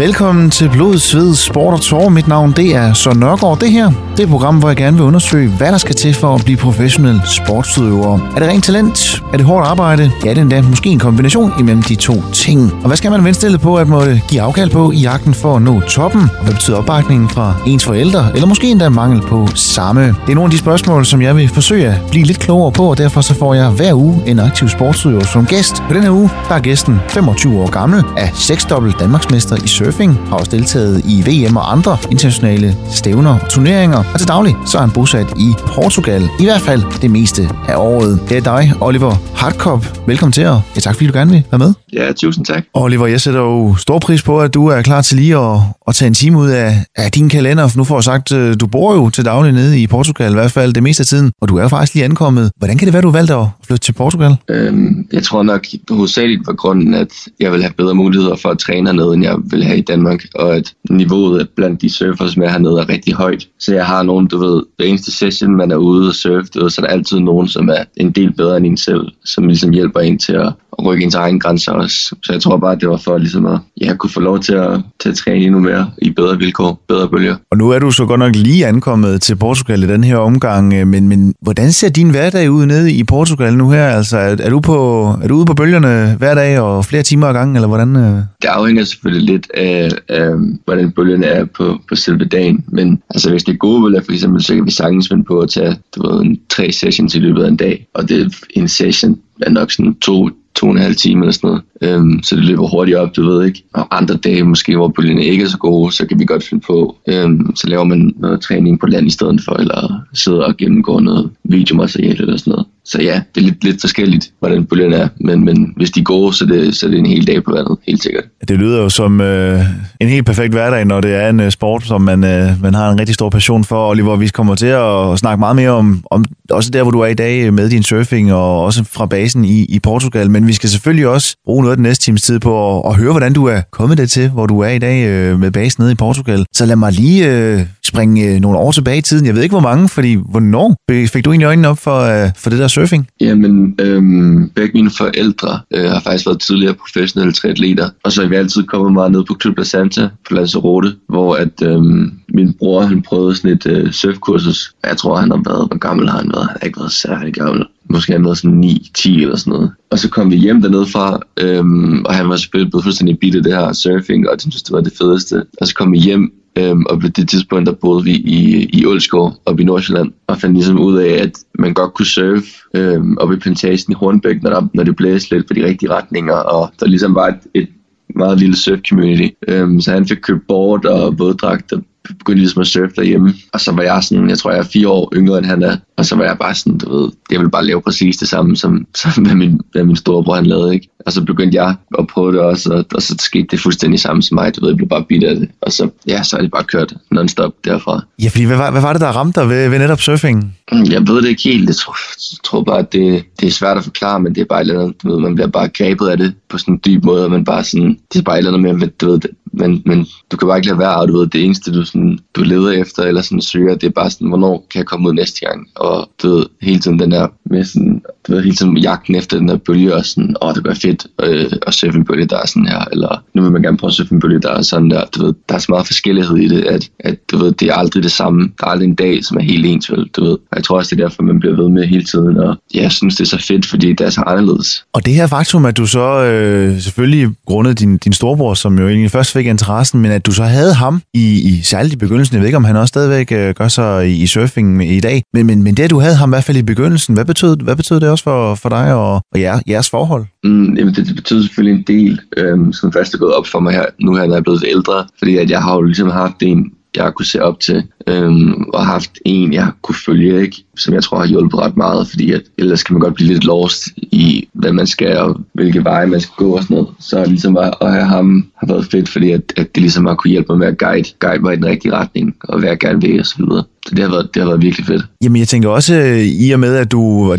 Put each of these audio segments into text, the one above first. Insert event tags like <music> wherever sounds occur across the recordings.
Velkommen til Blod, Sved, Sport og Tår. Mit navn det er Søren Nørgaard. Det her det er et program, hvor jeg gerne vil undersøge, hvad der skal til for at blive professionel sportsudøver. Er det rent talent? Er det hårdt arbejde? Ja, det er endda måske en kombination imellem de to ting. Og hvad skal man venstre på at måtte give afkald på i jagten for at nå toppen? Og hvad betyder opbakningen fra ens forældre? Eller måske endda mangel på samme? Det er nogle af de spørgsmål, som jeg vil forsøge at blive lidt klogere på, og derfor så får jeg hver uge en aktiv sportsudøver som gæst. På den her uge, der er gæsten 25 år gammel, er seksdobbelt Danmarksmester i surfing, har også deltaget i VM og andre internationale stævner og turneringer, og til daglig så er han bosat i Portugal, i hvert fald det meste af året. Det er dig, Oliver Hartkop. Velkommen til, og ja, tak fordi du gerne vil være med. Ja, tusind tak. Oliver, jeg sætter jo stor pris på, at du er klar til lige at, at tage en time ud af, af din kalender. For nu får jeg sagt, øh, du bor jo til daglig nede i Portugal, i hvert fald det meste af tiden, og du er jo faktisk lige ankommet. Hvordan kan det være, du valgte at flytte til Portugal? Øhm, jeg tror nok hovedsageligt var grunden, at jeg vil have bedre muligheder for at træne hernede, end jeg vil have i Danmark, og at niveauet blandt de surfers med hernede er rigtig højt. Så jeg har nogen, du ved, hver eneste session, man er ude og surfe, du ved, så er der altid nogen, som er en del bedre end en selv, som ligesom hjælper en til at rykke ens egen grænser også. Så jeg tror bare, at det var for ligesom at ja, kunne få lov til at, til at træne endnu mere i bedre vilkår, bedre bølger. Og nu er du så godt nok lige ankommet til Portugal i den her omgang, øh, men, men hvordan ser din hverdag ud nede i Portugal nu her? Altså, er, er, du, på, er du ude på bølgerne hver dag og flere timer ad gangen, eller hvordan? øh? Det afhænger selvfølgelig lidt af, af hvordan bølgerne er på, på selve dagen, men altså, hvis det er gode bølger, for eksempel, så kan vi sagtens finde på at tage du ved, en, tre sessions i løbet af en dag, og det er en session er nok sådan to, to og en halv time eller sådan noget. Øhm, så det løber hurtigt op, du ved ikke. Og andre dage måske, hvor bølgerne ikke er så gode, så kan vi godt finde på. Øhm, så laver man noget træning på land i stedet for, eller sidder og gennemgår noget videomateriale eller sådan noget. Så ja, det er lidt, lidt forskelligt, hvordan bølgerne er. Men, men hvis de går, så, det, så er det en hel dag på vandet, helt sikkert. Det lyder jo som øh, en helt perfekt hverdag, når det er en øh, sport, som man, øh, man har en rigtig stor passion for. Oliver, vi kommer til at snakke meget mere om, om også der, hvor du er i dag øh, med din surfing, og også fra basen i, i Portugal. Men vi skal selvfølgelig også bruge noget af den næste times tid på at, at høre, hvordan du er kommet det til, hvor du er i dag øh, med basen nede i Portugal. Så lad mig lige øh, springe øh, nogle år tilbage i tiden. Jeg ved ikke, hvor mange, fordi hvornår fik du egentlig øjnene op for, øh, for det der surfing? Jamen, øhm, begge mine forældre øh, har faktisk været tidligere professionelle triatleter, og så er vi altid kommet meget ned på Club La Santa på Lanzarote, hvor at øhm, min bror han prøvede sådan et øh, surfkursus. Jeg tror, han har været, hvor gammel har han været? Han har ikke været særlig gammel. Måske han været sådan 9-10 eller sådan noget. Og så kom vi hjem dernede fra, øhm, og han var selvfølgelig blevet fuldstændig bidt af det her surfing, og han synes, det var det fedeste. Og så kom vi hjem, Øhm, og på det tidspunkt, der boede vi i, i Ålskov op i Nordsjælland, og fandt ligesom ud af, at man godt kunne surfe øhm, op i plantagen i Hornbæk, når, der, når det blæste lidt på de rigtige retninger, og der ligesom var et, et meget lille surf community. Øhm, så han fik købt board og våddragt og begyndte ligesom at surfe derhjemme. Og så var jeg sådan, jeg tror jeg er fire år yngre end han er. Og så var jeg bare sådan, du ved, jeg ville bare lave præcis det samme, som, <laughs> som hvad, min, hvad min storebror han lavede, ikke? Og så begyndte jeg at prøve det også, og, og så skete det fuldstændig samme som mig, du ved, jeg blev bare bidt af det. Og så, ja, så er det bare kørt non-stop derfra. Ja, fordi hvad var, hvad var det, der ramte dig ved, ved netop surfing? Jeg ved det ikke helt. Jeg tror, jeg tror bare, at det, det er svært at forklare, men det er bare et eller andet, du ved, man bliver bare grebet af det på sådan en dyb måde, og man bare sådan, det er bare et eller andet med, du ved, men, men du kan bare ikke lade være, og du ved, det eneste, du, sådan, du leder efter, eller sådan søger, det er bare sådan, hvornår kan jeg komme ud næste gang? Og du ved, hele tiden den der, med sådan, du ved, hele tiden jagten efter den der bølge, og sådan, åh, det gør fedt øh, at surfe en bølge, der er sådan her, eller nu vil man gerne prøve at surfe en bølge, der er sådan der, du ved, der er så meget forskellighed i det, at, at du ved, det er aldrig det samme, der er aldrig en dag, som er helt ens, vel, du ved. Og jeg tror også, det er derfor, man bliver ved med hele tiden, og jeg synes, det er så fedt, fordi det er så anderledes. Og det her faktum, at du så øh, selvfølgelig grundet din, din storebror, som jo egentlig først fik interessen, men at du så havde ham i, i særligt i begyndelsen, jeg ved ikke, om han også stadigvæk øh, gør sig i, i surfing i dag, men, men, men det, at du havde ham i hvert fald i begyndelsen, hvad betød, hvad betød det også for, for dig og, og jer, jeres forhold? Mm, jamen det, det betyder selvfølgelig en del, øhm, som først er gået op for mig her, nu her, når jeg er blevet ældre, fordi at jeg har jo ligesom haft en, jeg har kunne se op til, øhm, og haft en, jeg kunne følge, ikke? som jeg tror har hjulpet ret meget, fordi at, ellers kan man godt blive lidt lost i, hvad man skal, og hvilke veje man skal gå og sådan noget. Så ligesom at, at have ham har været fedt, fordi at, at det ligesom har kunne hjælpe mig med at guide, guide mig i den rigtige retning, og hvad jeg gerne vil og så videre. Så det har, været, det har været virkelig fedt. Jamen jeg tænker også, øh, i og med at du,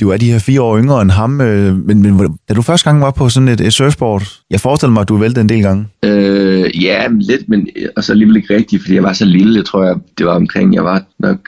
du er de her fire år yngre end ham, øh, men, men da du første gang var på sådan et, et surfboard, jeg forestiller mig, at du vælte en del gange. Øh, ja, lidt, men altså alligevel ikke rigtigt, fordi jeg var så lille, jeg tror jeg, det var omkring, jeg var nok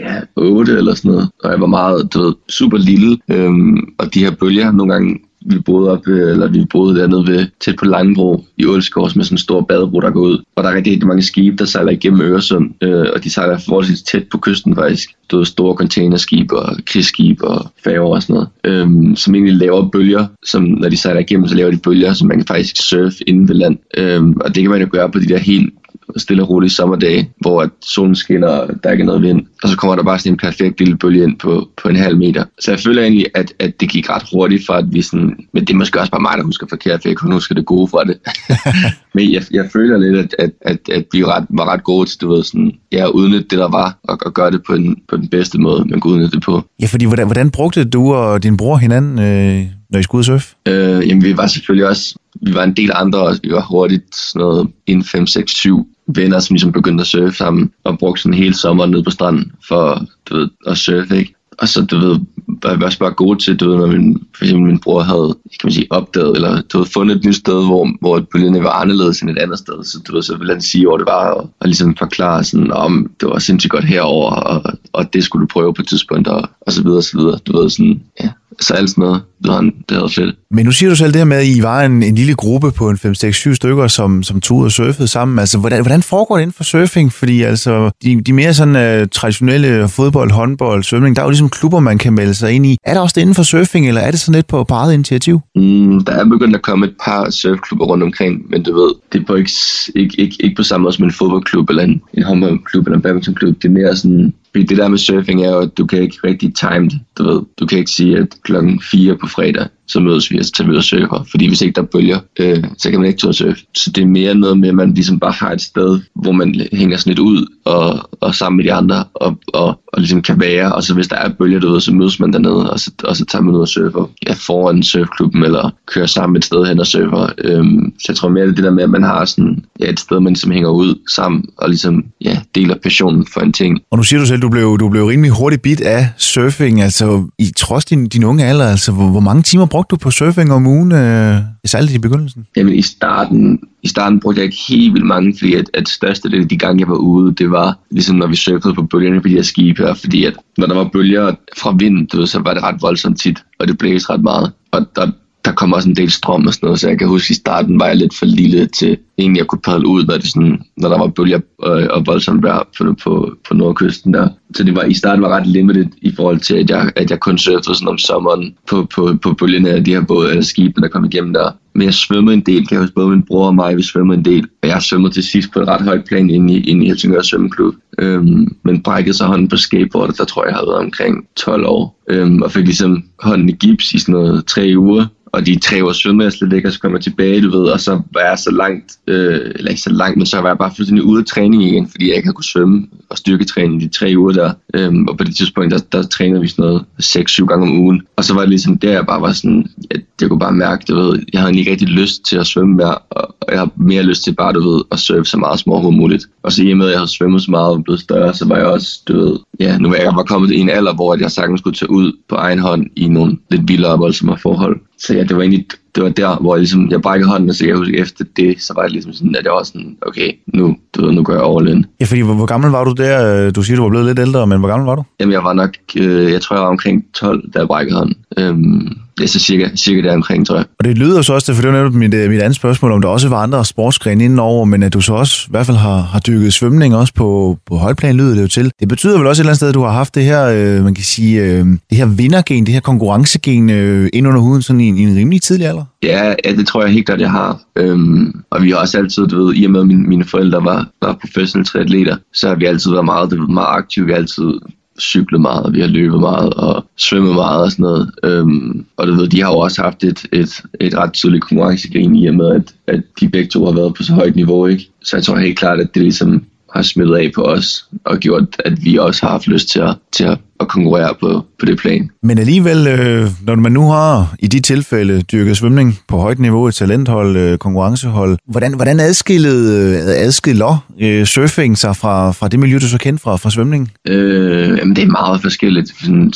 ja, 8 eller sådan noget, og jeg var meget, du ved, super lille, øhm, og de her bølger nogle gange vi boede op, øh, eller vi boede dernede ved, tæt på Langebro i Ålskov, med sådan en stor badebro, der går ud. Og der er rigtig, rigtig mange skibe, der sejler igennem Øresund, øh, og de sejler forholdsvis tæt på kysten faktisk. Der er store containerskib og krigsskib og færger og sådan noget, øh, som egentlig laver bølger, som når de sejler igennem, så laver de bølger, som man kan faktisk surfe inden ved land. Øh, og det kan man jo gøre på de der helt stille og rolige sommerdage, hvor at solen skinner, og der ikke er noget vind. Og så kommer der bare sådan en perfekt lille bølge ind på, på en halv meter. Så jeg føler egentlig, at, at det gik ret hurtigt for, at vi sådan... Men det er måske også bare mig, der husker forkert, for jeg kun husker det gode fra det. <laughs> men jeg, jeg føler lidt, at, at, at, at vi ret, var ret gode til, du ved, sådan, ja, udnytte det, der var, og, og gøre det på den, på den bedste måde, man kunne udnytte det på. Ja, fordi hvordan, hvordan brugte du og din bror hinanden, øh, når I skulle ud surfe? Øh, jamen, vi var selvfølgelig også... Vi var en del andre, og vi var hurtigt sådan noget ind 5, 6, 7 venner, som ligesom begyndte at surfe sammen, og brugte sådan hele sommeren nede på stranden for du ved, at surfe, ikke? Og så, du ved, var vi også bare gode til, du ved, når min, for eksempel min bror havde, kan man sige, opdaget, eller du ved, fundet et nyt sted, hvor, hvor bølgerne var anderledes end et andet sted, så du ved, så ville han sige, hvor det var, og, og ligesom forklare sådan, om det var sindssygt godt herover og, og det skulle du prøve på et tidspunkt, og, og så videre, og så videre, du ved, sådan, ja, så alt sådan noget, det var, det var fedt. Men nu siger du selv det her med, at I var en, en lille gruppe på en 5-6-7 stykker, som, som tog ud og surfede sammen. Altså, hvordan, hvordan foregår det inden for surfing? Fordi altså, de, de mere sådan uh, traditionelle fodbold, håndbold, svømning, der er jo ligesom klubber, man kan melde sig ind i. Er der også det inden for surfing, eller er det sådan lidt på, eget initiativ? Mm, der er begyndt at komme et par surfklubber rundt omkring, men du ved, det er på ikke, ikke, ikke, ikke på samme måde som en fodboldklub, eller en, en håndboldklub, eller en badmintonklub. Det er mere sådan, fordi det der med surfing er jo, at du kan ikke rigtig time det. Du ved, du kan ikke sige, at klokken 4 på fredag, så mødes vi altså, og tager ud og surfer. Fordi hvis ikke der er bølger, øh, så kan man ikke tage surfe. Så det er mere noget med, at man ligesom bare har et sted, hvor man hænger sådan lidt ud og, og sammen med de andre og, og, og ligesom kan være. Og så hvis der er bølger derude, så mødes man dernede, og så, og så tager man ud og surfer. Ja, foran surfklubben, eller kører sammen et sted hen og surfer. Øhm, så jeg tror mere, det der med, at man har sådan, ja, et sted, man ligesom hænger ud sammen, og ligesom ja, deler passionen for en ting. Og nu siger du selv, du blev, du blev rimelig hurtigt bit af surfing, altså i trods din, din unge alder, altså hvor, hvor mange timer brugte du på surfing om ugen, øh, særligt i begyndelsen? Jamen i starten, i starten brugte jeg ikke helt vildt mange, fordi at, at største del af de gange, jeg var ude, det var ligesom når vi surfede på bølgerne på de her skibe her, fordi at når der var bølger fra vind, du ved, så var det ret voldsomt tit, og det blæste ret meget. Og der, der kom også en del strøm og sådan noget, så jeg kan huske, at i starten var jeg lidt for lille til egentlig at kunne padle ud, når, det sådan, når der var bølger og, øh, og voldsomt vejr på, på, på nordkysten der. Så det var, i starten var ret limited i forhold til, at jeg, at jeg kun surfede sådan om sommeren på, på, på bølgerne af de her både, øh, eller skibene, der kom igennem der. Men jeg svømmede en del, kan jeg huske, både min bror og mig, vi svømmede en del. Og jeg svømmede til sidst på et ret højt plan inde i, inde i Helsingør Svømmeklub. Øhm, men brækkede så hånden på skateboardet, der tror jeg, jeg havde været omkring 12 år. Øhm, og fik ligesom hånden i gips i sådan noget tre uger og de tre år svømmede jeg slet ikke, og så kom jeg tilbage, du ved, og så var jeg så langt, øh, eller ikke så langt, men så var jeg bare fuldstændig ude af træning igen, fordi jeg ikke havde kunne svømme og styrketræne de tre uger der. Øhm, og på det tidspunkt, der, der trænede vi sådan noget 6-7 gange om ugen. Og så var det ligesom der, jeg bare var sådan, at jeg kunne bare mærke, du ved, jeg havde ikke rigtig lyst til at svømme mere, og jeg har mere lyst til bare, du ved, at surfe så meget som overhovedet muligt. Og så i og med, at jeg havde svømmet så meget og blevet større, så var jeg også, du ved, ja, nu var jeg bare kommet i en alder, hvor jeg sagtens skulle tage ud på egen hånd i nogle lidt vildere og voldsomme forhold. Så ja, det var egentlig det var der, hvor jeg, ligesom, jeg brækkede hånden, og så jeg huske efter det, så var det ligesom sådan, at jeg var sådan, okay, nu, du ved, nu går jeg all in. Ja, fordi hvor, hvor gammel var du der? Du siger, du var blevet lidt ældre, men hvor gammel var du? Jamen, jeg var nok, øh, jeg tror, jeg var omkring 12, da jeg brækkede hånden. Øhm, Ja, så cirka, cirka der omkring, tror jeg. Og det lyder jo så også, for det var netop mit, øh, mit andet spørgsmål, om der også var andre sportsgrene indenover, men at du så også i hvert fald har, har dykket svømning også på, på højplan, lyder det jo til. Det betyder vel også et eller andet sted, at du har haft det her, øh, man kan sige, øh, det her vindergen, det her konkurrencegen øh, ind under huden sådan i en, i en rimelig tidlig alder? Ja, ja, det tror jeg helt klart, jeg har. Øhm, og vi har også altid, du ved, i og med at mine, mine forældre var, var professionelle triatleter, så har vi altid været meget, det var meget aktive. Vi har altid cyklet meget, og vi har løbet meget og svømmet meget og sådan noget. Øhm, og du ved, de har jo også haft et, et, et ret tydeligt konkurrencegrin i og med, at, at de begge to har været på så højt niveau, ikke? Så jeg tror helt klart, at det ligesom har smittet af på os, og gjort, at vi også har haft lyst til at, til at, at konkurrere på, på det plan. Men alligevel, øh, når man nu har i de tilfælde dyrket svømning på højt niveau, et talenthold, øh, konkurrencehold, hvordan, hvordan adskillede, øh, adskiller øh, surfing sig fra, fra det miljø, du så kendt fra, fra svømning? Øh, jamen, det er meget forskelligt. Sådan,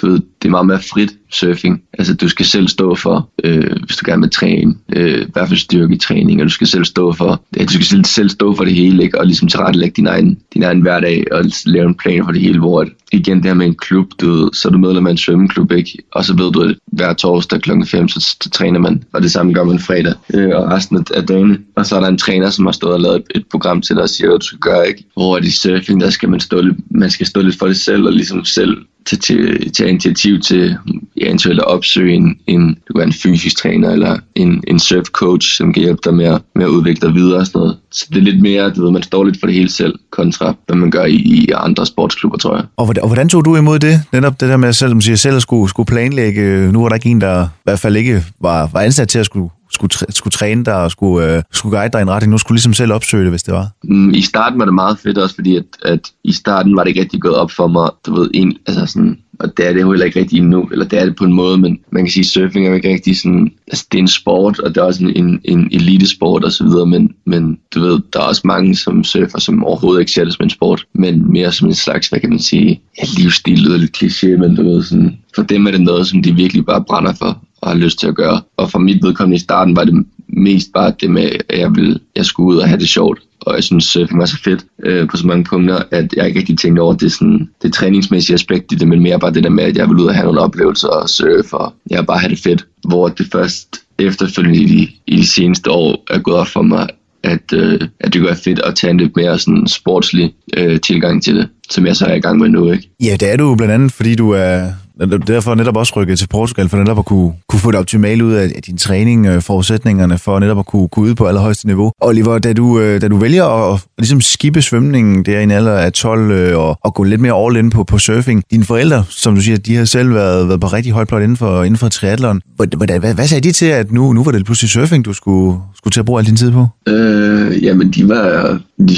du ved, det er meget mere frit surfing. Altså, du skal selv stå for, øh, hvis du gerne vil træne, øh, i hvert fald styrketræning, og du skal selv stå for, ja, du skal selv, selv stå for det hele, ikke? og ligesom tilrettelægge din egen, din egen hverdag, og lave en plan for det hele, hvor at, igen det her med en klub, du ved, så er du medlem af en svømmeklub, ikke? og så ved du, at hver torsdag kl. 5, så, så træner man, og det samme gør man fredag, øh, og resten af, af dagene. Og så er der en træner, som har stået og lavet et, et program til dig og siger, hvad du skal gøre, ikke? Hvor i surfing, der skal man stå lidt, man skal stå lidt for det selv, og ligesom selv til, til, tage initiativ til eventuelt at opsøge en, en, du kan være en fysisk træner eller en, en surf coach, som kan hjælpe dig med at, med at udvikle dig videre og sådan noget. Så det er lidt mere, du ved, man står lidt for det hele selv, kontra hvad man gør i, i andre sportsklubber, tror jeg. Og hvordan, og hvordan tog du imod det? Netop det der med, selv, som siger, selv at skulle, skulle planlægge. Nu var der ikke en, der i hvert fald ikke var, var ansat til at skulle skulle, træ, skulle træne dig og skulle, øh, skulle guide dig i en retning. Nu skulle ligesom selv opsøge det, hvis det var. Mm, I starten var det meget fedt også, fordi at, at i starten var det ikke rigtig gået op for mig, du ved, en, altså sådan, og det er det jo heller ikke rigtig endnu, eller det er det på en måde, men man kan sige, at surfing er jo ikke rigtig sådan, altså det er en sport, og det er også en, en, en elitesport og så videre, men, men du ved, der er også mange, som surfer, som overhovedet ikke ser det som en sport, men mere som en slags, hvad kan man sige, ja, livsstil, lyder lidt kliché, men du ved, sådan, for dem er det noget, som de virkelig bare brænder for, og har lyst til at gøre. Og for mit vedkommende i starten var det mest bare det med, at jeg, ville, jeg skulle ud og have det sjovt. Og jeg synes, øh, surfing var så fedt øh, på så mange punkter, at jeg ikke rigtig tænkte over det, sådan, det træningsmæssige aspekt i det, men mere bare det der med, at jeg ville ud og have nogle oplevelser og surfe, og jeg bare have det fedt. Hvor det først efterfølgende i de, i de seneste år er gået op for mig, at, øh, at det kunne være fedt at tage en lidt mere sådan sportslig øh, tilgang til det, som jeg så er i gang med nu. Ikke? Ja, det er du blandt andet, fordi du er derfor netop også rykket til Portugal, for netop at kunne, kunne få det optimale ud af, din træning, øh, forudsætningerne for netop at kunne, kunne ud på allerhøjeste niveau. Oliver, da du, øh, da du vælger at, at ligesom skibe svømningen der i en alder af 12 øh, og, og gå lidt mere all in på, på surfing, dine forældre, som du siger, de har selv været, været på rigtig højt plot inden for, inden for triathlon. Hvad, hvad, hvad sagde de til, at nu, nu var det pludselig surfing, du skulle, skulle til at bruge al din tid på? Øh, jamen, de var... De,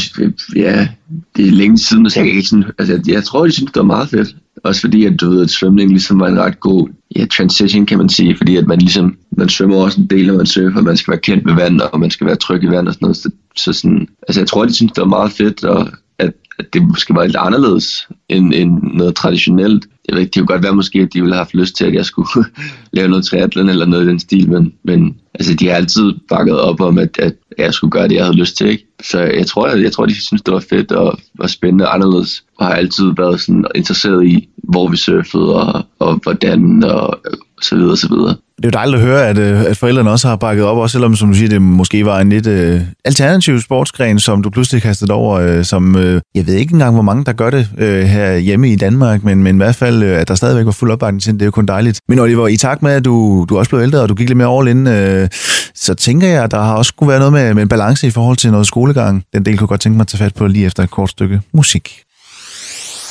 ja, det er længe siden, så jeg ikke sådan... Altså, jeg tror, de synes, det var meget fedt. Også fordi, at du ved, at svømning ligesom var en ret god ja, transition, kan man sige, fordi at man ligesom, man svømmer også en del, når man surfer, man skal være kendt med vand, og man skal være tryg i vand og sådan noget. Så, så sådan, altså jeg tror, de synes, det var meget fedt, og at, at det måske var lidt anderledes end, end noget traditionelt. Jeg ved ikke, det kunne godt være måske, at de ville have haft lyst til, at jeg skulle <laughs> lave noget triathlon eller noget i den stil, men, men altså, de har altid bakket op om, at, at jeg skulle gøre det, jeg havde lyst til. Ikke? Så jeg tror, jeg, jeg tror, de synes, det var fedt og var spændende og anderledes, og har altid været sådan interesseret i, hvor vi surfede og, og hvordan og så videre, så videre. Det er jo dejligt at høre, at, øh, at forældrene også har bakket op, også selvom, som du siger, det måske var en lidt uh, alternativ sportsgren, som du pludselig kastede over, uh, som uh, jeg ved ikke engang, hvor mange der gør det uh, her hjemme i Danmark, men, men i hvert fald, uh, at der stadigvæk var fuld opbakning til det, er jo kun dejligt. Men Oliver, i takt med, at du, du også blev ældre, og du gik lidt mere all in, uh, så tænker jeg, at der har også kunne være noget med, med en balance i forhold til noget skolegang. Den del kunne jeg godt tænke mig at tage fat på lige efter et kort stykke musik.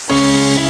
It's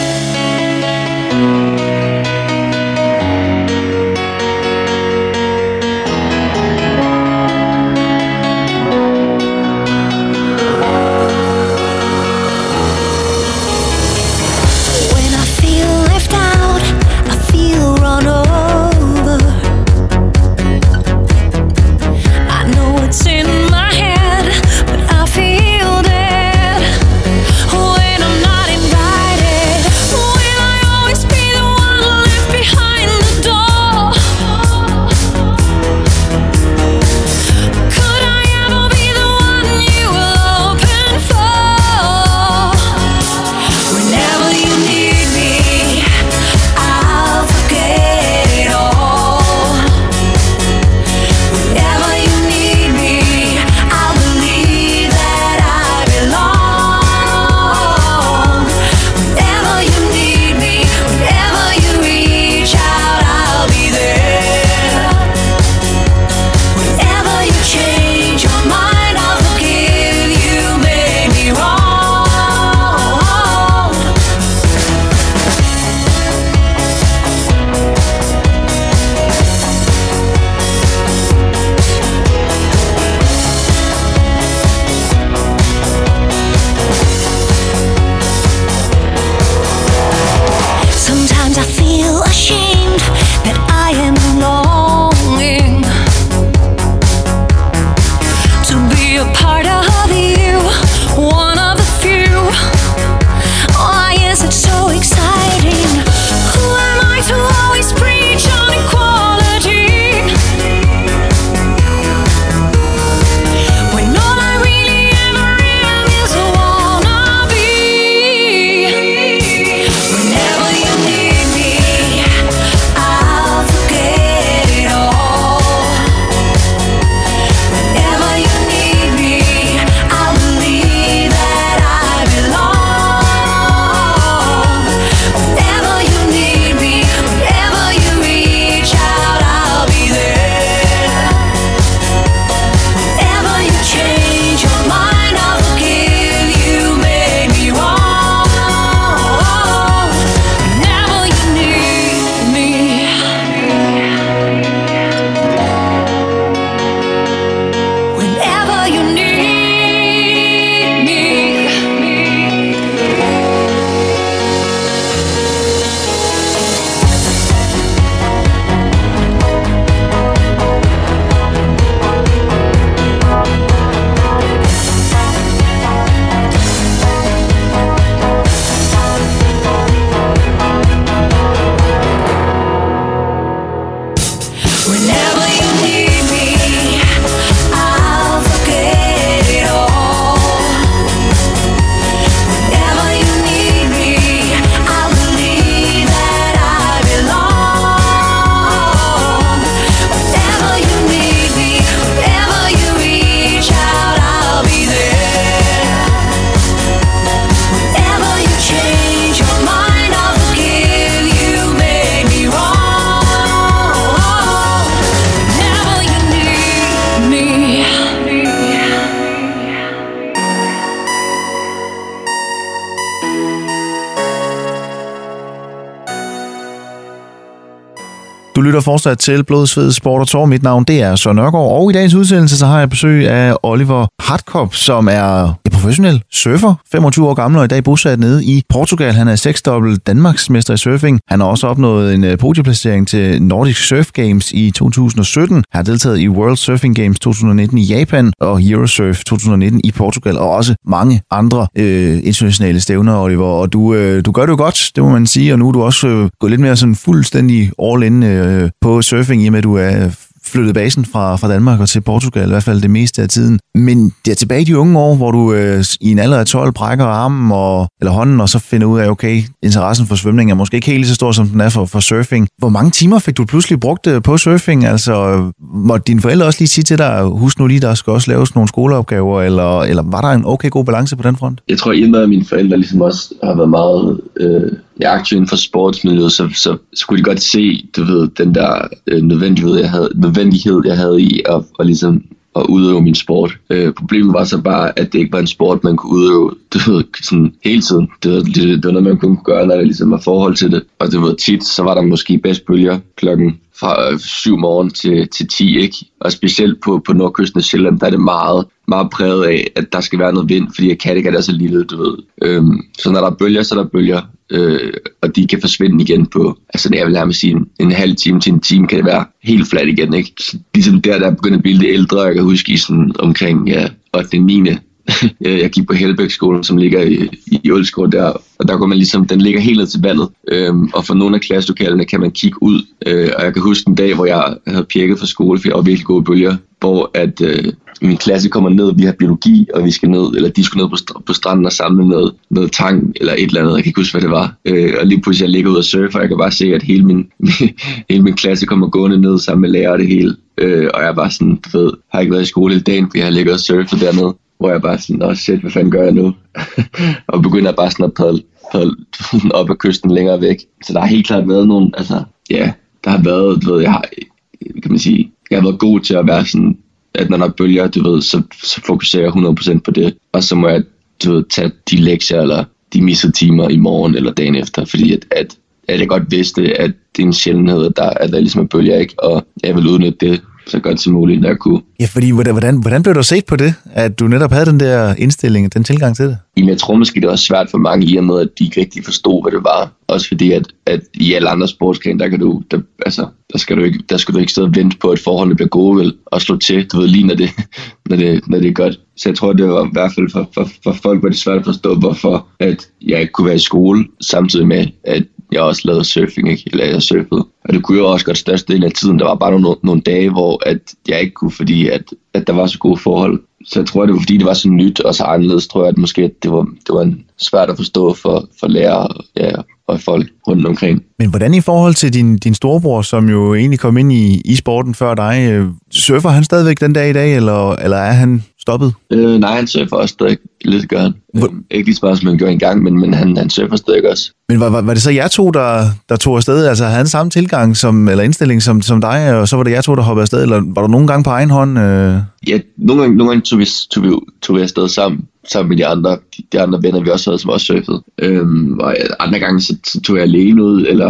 lytter fortsat til Blodsved Sport og Tor. Mit navn det er Søren Nørgaard, og i dagens udsendelse så har jeg besøg af Oliver Hartkop, som er professionel surfer, 25 år gammel og i dag bosat nede i Portugal. Han er seksdobbelt Danmarksmester i surfing. Han har også opnået en øh, podieplacering til Nordic Surf Games i 2017. Han har deltaget i World Surfing Games 2019 i Japan og Eurosurf 2019 i Portugal, og også mange andre øh, internationale stævner, Oliver. Og du, øh, du gør det jo godt, det må man sige, og nu er du også øh, gået lidt mere sådan fuldstændig all in øh, på surfing, i og med at du er øh, flyttet basen fra, fra Danmark og til Portugal, i hvert fald det meste af tiden. Men det er tilbage i de unge år, hvor du øh, i en alder af 12 brækker armen og, eller hånden, og så finder ud af, okay, interessen for svømning er måske ikke helt lige så stor, som den er for, for surfing. Hvor mange timer fik du pludselig brugt øh, på surfing? Altså, måtte dine forældre også lige sige til dig, husk nu lige, der skal også laves nogle skoleopgaver, eller, eller var der en okay god balance på den front? Jeg tror, at at mine forældre ligesom også har været meget... Øh jeg er aktiv inden for sportsmiljøet, så, så, så kunne de godt se, du ved, den der øh, nødvendighed, jeg havde, nødvendighed, jeg havde i at, at ligesom at udøve min sport. Øh, problemet var så bare, at det ikke var en sport, man kunne udøve du ved, sådan hele tiden. Det var, det, det var noget, man kunne gøre, når der ligesom var forhold til det. Og det var tit, så var der måske bedst bølger klokken fra øh, 7 morgen til, til 10, ikke? Og specielt på, på nordkysten af Sjælland, der er det meget, meget præget af, at der skal være noget vind, fordi Kattegat er så lille, du ved. Øhm, så når der er bølger, så er der bølger, øh, og de kan forsvinde igen på, altså jeg vil nærmest sige, en, en halv time til en time kan det være helt fladt igen, ikke? Ligesom der, der er begyndt at blive lidt ældre, jeg kan huske i sådan omkring ja, 8. 9. <laughs> Øh, jeg gik på Helbæk skole, som ligger i, i Ølskov der, og der går man ligesom, den ligger helt ned til vandet, øhm, og for nogle af klasselokalerne kan man kigge ud, øh, og jeg kan huske en dag, hvor jeg havde pjekket fra skole, for jeg var virkelig gode bølger, hvor at øh, min klasse kommer ned, vi har biologi, og vi skal ned, eller de skulle ned på, st- på stranden og samle noget, noget tang, eller et eller andet, jeg kan ikke huske, hvad det var. Øh, og lige pludselig, jeg ligger ud og surfer, og jeg kan bare se, at hele min, <laughs> hele min klasse kommer gående ned sammen med lærer og det hele. Øh, og jeg var sådan, du ved, har ikke været i skole hele dagen, fordi jeg har ligget og surfet dernede hvor jeg bare sådan, åh oh shit, hvad fanden gør jeg nu? <laughs> og begynder bare sådan at padle, padle op ad kysten længere væk. Så der har helt klart været nogle, altså, ja, der har været, du ved, jeg har, kan man sige, jeg har været god til at være sådan, at når der er bølger, du ved, så, så fokuserer jeg 100% på det. Og så må jeg, du ved, tage de lektier, eller de missede timer i morgen eller dagen efter, fordi at, at, at jeg godt vidste, at det er en sjældenhed, at der, at der ligesom er bølger, ikke? Og jeg vil udnytte det så godt som muligt, når jeg kunne. Ja, fordi hvordan, hvordan blev du set på det, at du netop havde den der indstilling, den tilgang til det? Jamen, jeg tror måske, det var svært for mange i og med, at de ikke rigtig forstod, hvad det var. Også fordi, at, at i alle andre sportsgrene, der kan du, der, altså, der skal du ikke, der skal du ikke sidde og vente på, at forholdene bliver gode, vel, og slå til, du ved, lige når det, <laughs> når det, når det er godt. Så jeg tror, det var i hvert fald for, for, for folk, var det svært at forstå, hvorfor at jeg ikke kunne være i skole, samtidig med, at jeg også lavede surfing, ikke? eller jeg surfede. Og det kunne jeg også godt største del af tiden. Der var bare nogle, nogle dage, hvor at jeg ikke kunne, fordi at, at der var så gode forhold. Så jeg tror, det var fordi, det var så nyt og så anderledes, tror jeg, at måske det var, det var svært at forstå for, for lærere ja, og folk rundt omkring. Men hvordan i forhold til din, din storebror, som jo egentlig kom ind i, i sporten før dig, øh, surfer han stadigvæk den dag i dag, eller, eller er han stoppet? Øh, nej, han surfer også stadig lidt, gør han. Hvor... Øh, ikke lige så meget, som han gjorde engang, men, men han, han surfer stadig også. Men var, var, var det så jer to, der, der tog afsted? Altså havde han samme tilgang som, eller indstilling som, som dig, og så var det jer to, der hoppede afsted? Eller var der nogle gange på egen hånd? Øh... Ja, nogle gange, nogle gange tog, vi, tog, vi, tog vi afsted sammen sammen med de andre, de andre venner, vi også havde, som også surfede. Øhm, og andre gange, så, så tog jeg alene ud, eller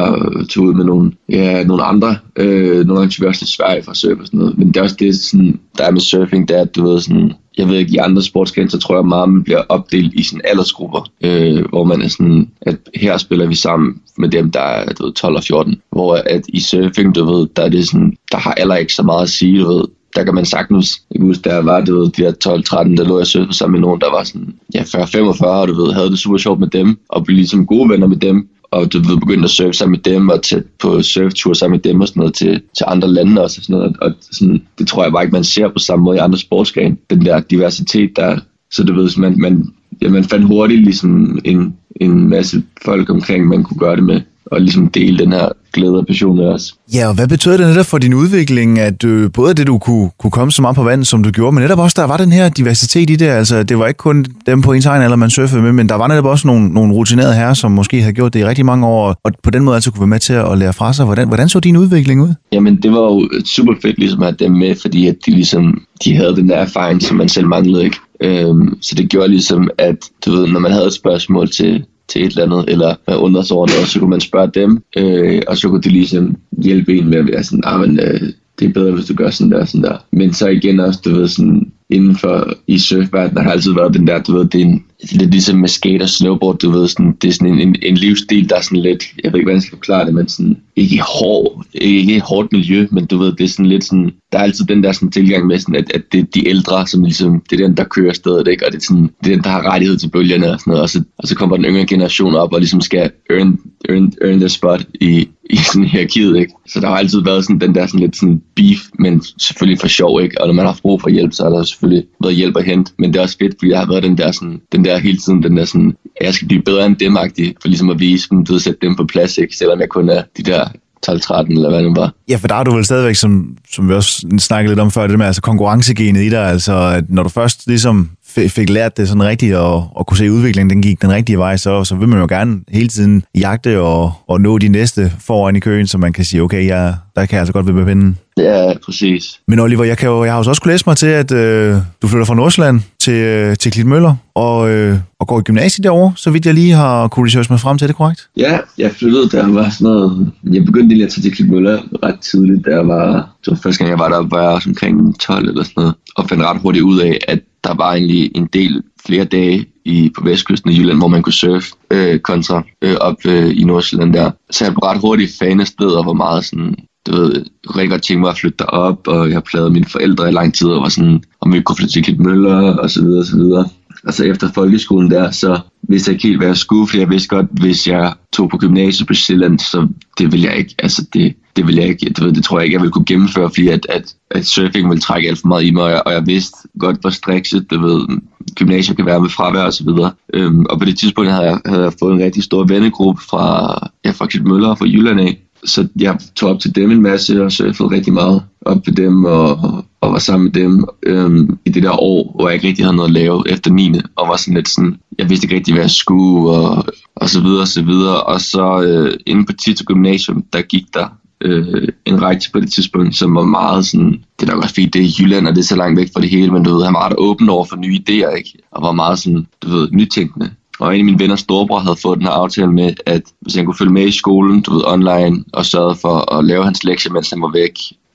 tog ud med nogle, ja, nogle andre. Øh, nogle gange tog vi også til Sverige for at surfe og sådan noget. Men det er også det, sådan, der er med surfing, det er, at du ved sådan, jeg ved ikke, i andre sportsgrene, så tror jeg meget, man bliver opdelt i sådan aldersgrupper, øh, hvor man er sådan, at her spiller vi sammen med dem, der er du ved, 12 og 14. Hvor at i surfing, du ved, der er det sådan, der har heller ikke så meget at sige, du ved der kan man sagtens, jeg kan huske, der var, du ved, de der 12-13, der lå jeg sødt sammen med nogen, der var sådan, ja, 40-45, og du ved, havde det super sjovt med dem, og blev ligesom gode venner med dem, og du ved, begyndte at surfe sammen med dem, og tæt på surftur sammen med dem og sådan noget, til, til andre lande også, og sådan noget, og sådan, det tror jeg bare ikke, man ser på samme måde i andre sportsgrene, den der diversitet, der så du ved, man, man, ja, man fandt hurtigt ligesom en, en masse folk omkring, man kunne gøre det med og ligesom dele den her glæde og passion med os. Ja, og hvad betød det netop for din udvikling, at øh, både det, du kunne, kunne komme så meget på vandet, som du gjorde, men netop også, der var den her diversitet i det, altså det var ikke kun dem på ens egen eller man surfede med, men der var netop også nogle, nogle rutinerede herrer, som måske havde gjort det i rigtig mange år, og på den måde altså kunne være med til at lære fra sig. Hvordan, hvordan så din udvikling ud? Jamen, det var jo super fedt ligesom at have dem med, fordi at de ligesom, de havde den der erfaring, som man selv manglede, ikke? Øhm, så det gjorde ligesom, at du ved, når man havde et spørgsmål til, til et eller andet, eller man undrer sig over noget, så kunne man spørge dem, øh, og så kunne de ligesom hjælpe en med at være sådan, ah, men, øh, det er bedre, hvis du gør sådan der, sådan der. Men så igen også, du ved, sådan, inden for i surfverdenen har altid været den der, du ved, det er en, lidt ligesom med skate og snowboard, du ved, sådan, det er sådan en, en, en livsstil, der er sådan lidt, jeg ved ikke, hvordan jeg skal forklare det, men sådan, ikke hård, ikke et hårdt miljø, men du ved, det er sådan lidt sådan, der er altid den der sådan tilgang med sådan, at, at det er de ældre, som ligesom, det er den, der kører stedet, ikke? og det er, sådan, det er den, der har rettighed til bølgerne og sådan noget, og så, og så kommer den yngre generation op og ligesom skal earn, earn, earn their spot i, i sådan hierarkiet, ikke? Så der har altid været sådan den der sådan lidt sådan beef, men selvfølgelig for sjov, ikke? Og når man har brug for hjælp, så er der selvfølgelig været hjælp at hente, men det er også fedt, fordi jeg har været den der sådan, den der hele tiden, den der sådan, jeg skal blive bedre end dem for ligesom at vise dem, du ved, sætte dem på plads, ikke? Selvom jeg kun er de der 12-13 eller hvad det var. Ja, for der er du vel stadigvæk, som, som vi også snakkede lidt om før, det med altså konkurrencegenet i dig, altså at når du først ligesom fik lært det sådan rigtigt, og, og kunne se udviklingen, den gik den rigtige vej, så, så vil man jo gerne hele tiden jagte og, og nå de næste foran i køen, så man kan sige, okay, ja, der kan jeg altså godt være pinden. Ja, præcis. Men Oliver, jeg, kan jo, jeg har jo også kunne læse mig til, at øh, du flytter fra Nordsjælland til, øh, til Klitmøller og, øh, og går i gymnasiet derovre, så vidt jeg lige har kunne researche mig frem til, det korrekt? Ja, jeg flyttede, der var sådan noget... Jeg begyndte lige at tage til Klitmøller ret tidligt, jeg var... Det var første gang, jeg var der, var jeg også omkring 12 eller sådan noget, og fandt ret hurtigt ud af, at der var egentlig en del flere dage i, på vestkysten af Jylland, hvor man kunne surfe øh, kontra øh, op øh, i Nordsjælland der. Så jeg blev ret hurtigt fan af stedet og var meget sådan, du ved, rigtig godt tænke mig at flytte derop, og jeg plagede mine forældre i lang tid, og var sådan, om vi kunne flytte til Klitmøller, og så videre, og så videre. Og så efter folkeskolen der, så vidste jeg ikke helt, hvad jeg skulle, for jeg vidste godt, hvis jeg tog på gymnasiet på Sjælland, så det vil jeg ikke, altså det, det vil jeg ikke, det, det tror jeg ikke, jeg vil kunne gennemføre, fordi at, at, at surfing vil trække alt for meget i mig, og jeg, og jeg vidste godt, hvor strikset, det ved, gymnasiet kan være med fravær og så videre. Øhm, og på det tidspunkt havde jeg, havde jeg fået en rigtig stor vennegruppe fra, ja, fra Møller og fra Jylland af, så jeg tog op til dem en masse og surfede rigtig meget op ved dem og, og var sammen med dem øhm, i det der år, hvor jeg ikke rigtig havde noget at lave efter 9. og var sådan lidt sådan, jeg vidste ikke rigtig, hvad jeg skulle og, og så videre og så videre. Og så øh, inde på Tito Gymnasium, der gik der øh, en række på det tidspunkt, som var meget sådan, det er nok også fordi det er Jylland, og det er så langt væk fra det hele, men du ved, han var ret åben over for nye idéer, ikke? Og var meget sådan, du ved, nytænkende. Og en af mine venners storebror havde fået den her aftale med, at hvis han kunne følge med i skolen, du ved, online, og sørge for at lave hans lektier, mens han var væk,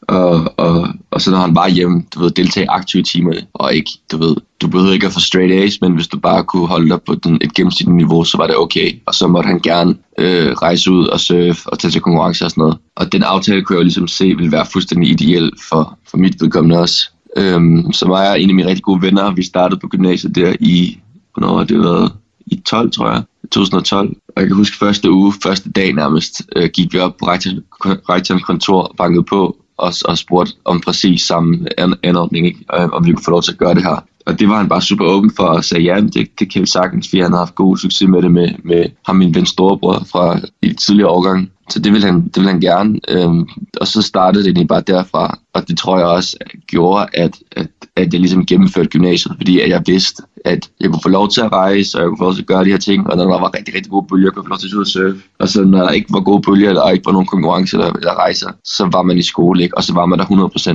og, og, og så når han bare hjem, du ved, deltage aktivt i timerne, og ikke, du ved, du behøvede ikke at få straight A's, men hvis du bare kunne holde dig på den, et gennemsnitligt niveau, så var det okay. Og så måtte han gerne øh, rejse ud og surfe og tage til konkurrence og sådan noget. Og den aftale kunne jeg jo ligesom se ville være fuldstændig ideel for, for mit vedkommende også. Øhm, så var jeg en af mine rigtig gode venner, vi startede på gymnasiet der i, hvornår har det været? I 12, tror jeg. 2012. Og jeg kan huske første uge, første dag nærmest, øh, gik vi op på rektorens kontor og bankede på og, og spurgte om præcis samme anordning, ikke? Øh, om vi kunne få lov til at gøre det her. Og det var han bare super åben for og sagde, ja, det, det kan vi sagtens, fordi han har haft god succes med det med, med ham, min ven storebror fra i tidligere årgang. Så det vil han, det vil han gerne. Øhm, og så startede det egentlig bare derfra. Og det tror jeg også gjorde, at, at, at jeg ligesom gennemførte gymnasiet, fordi at jeg vidste, at jeg kunne få lov til at rejse, og jeg kunne få lov til at gøre de her ting, og når der var rigtig, rigtig gode bølger, kunne jeg få lov til at ud og surfe. Og så når der ikke var gode bølger, eller ikke var nogen konkurrence eller, eller rejser, så var man i skole, ikke? og så var man der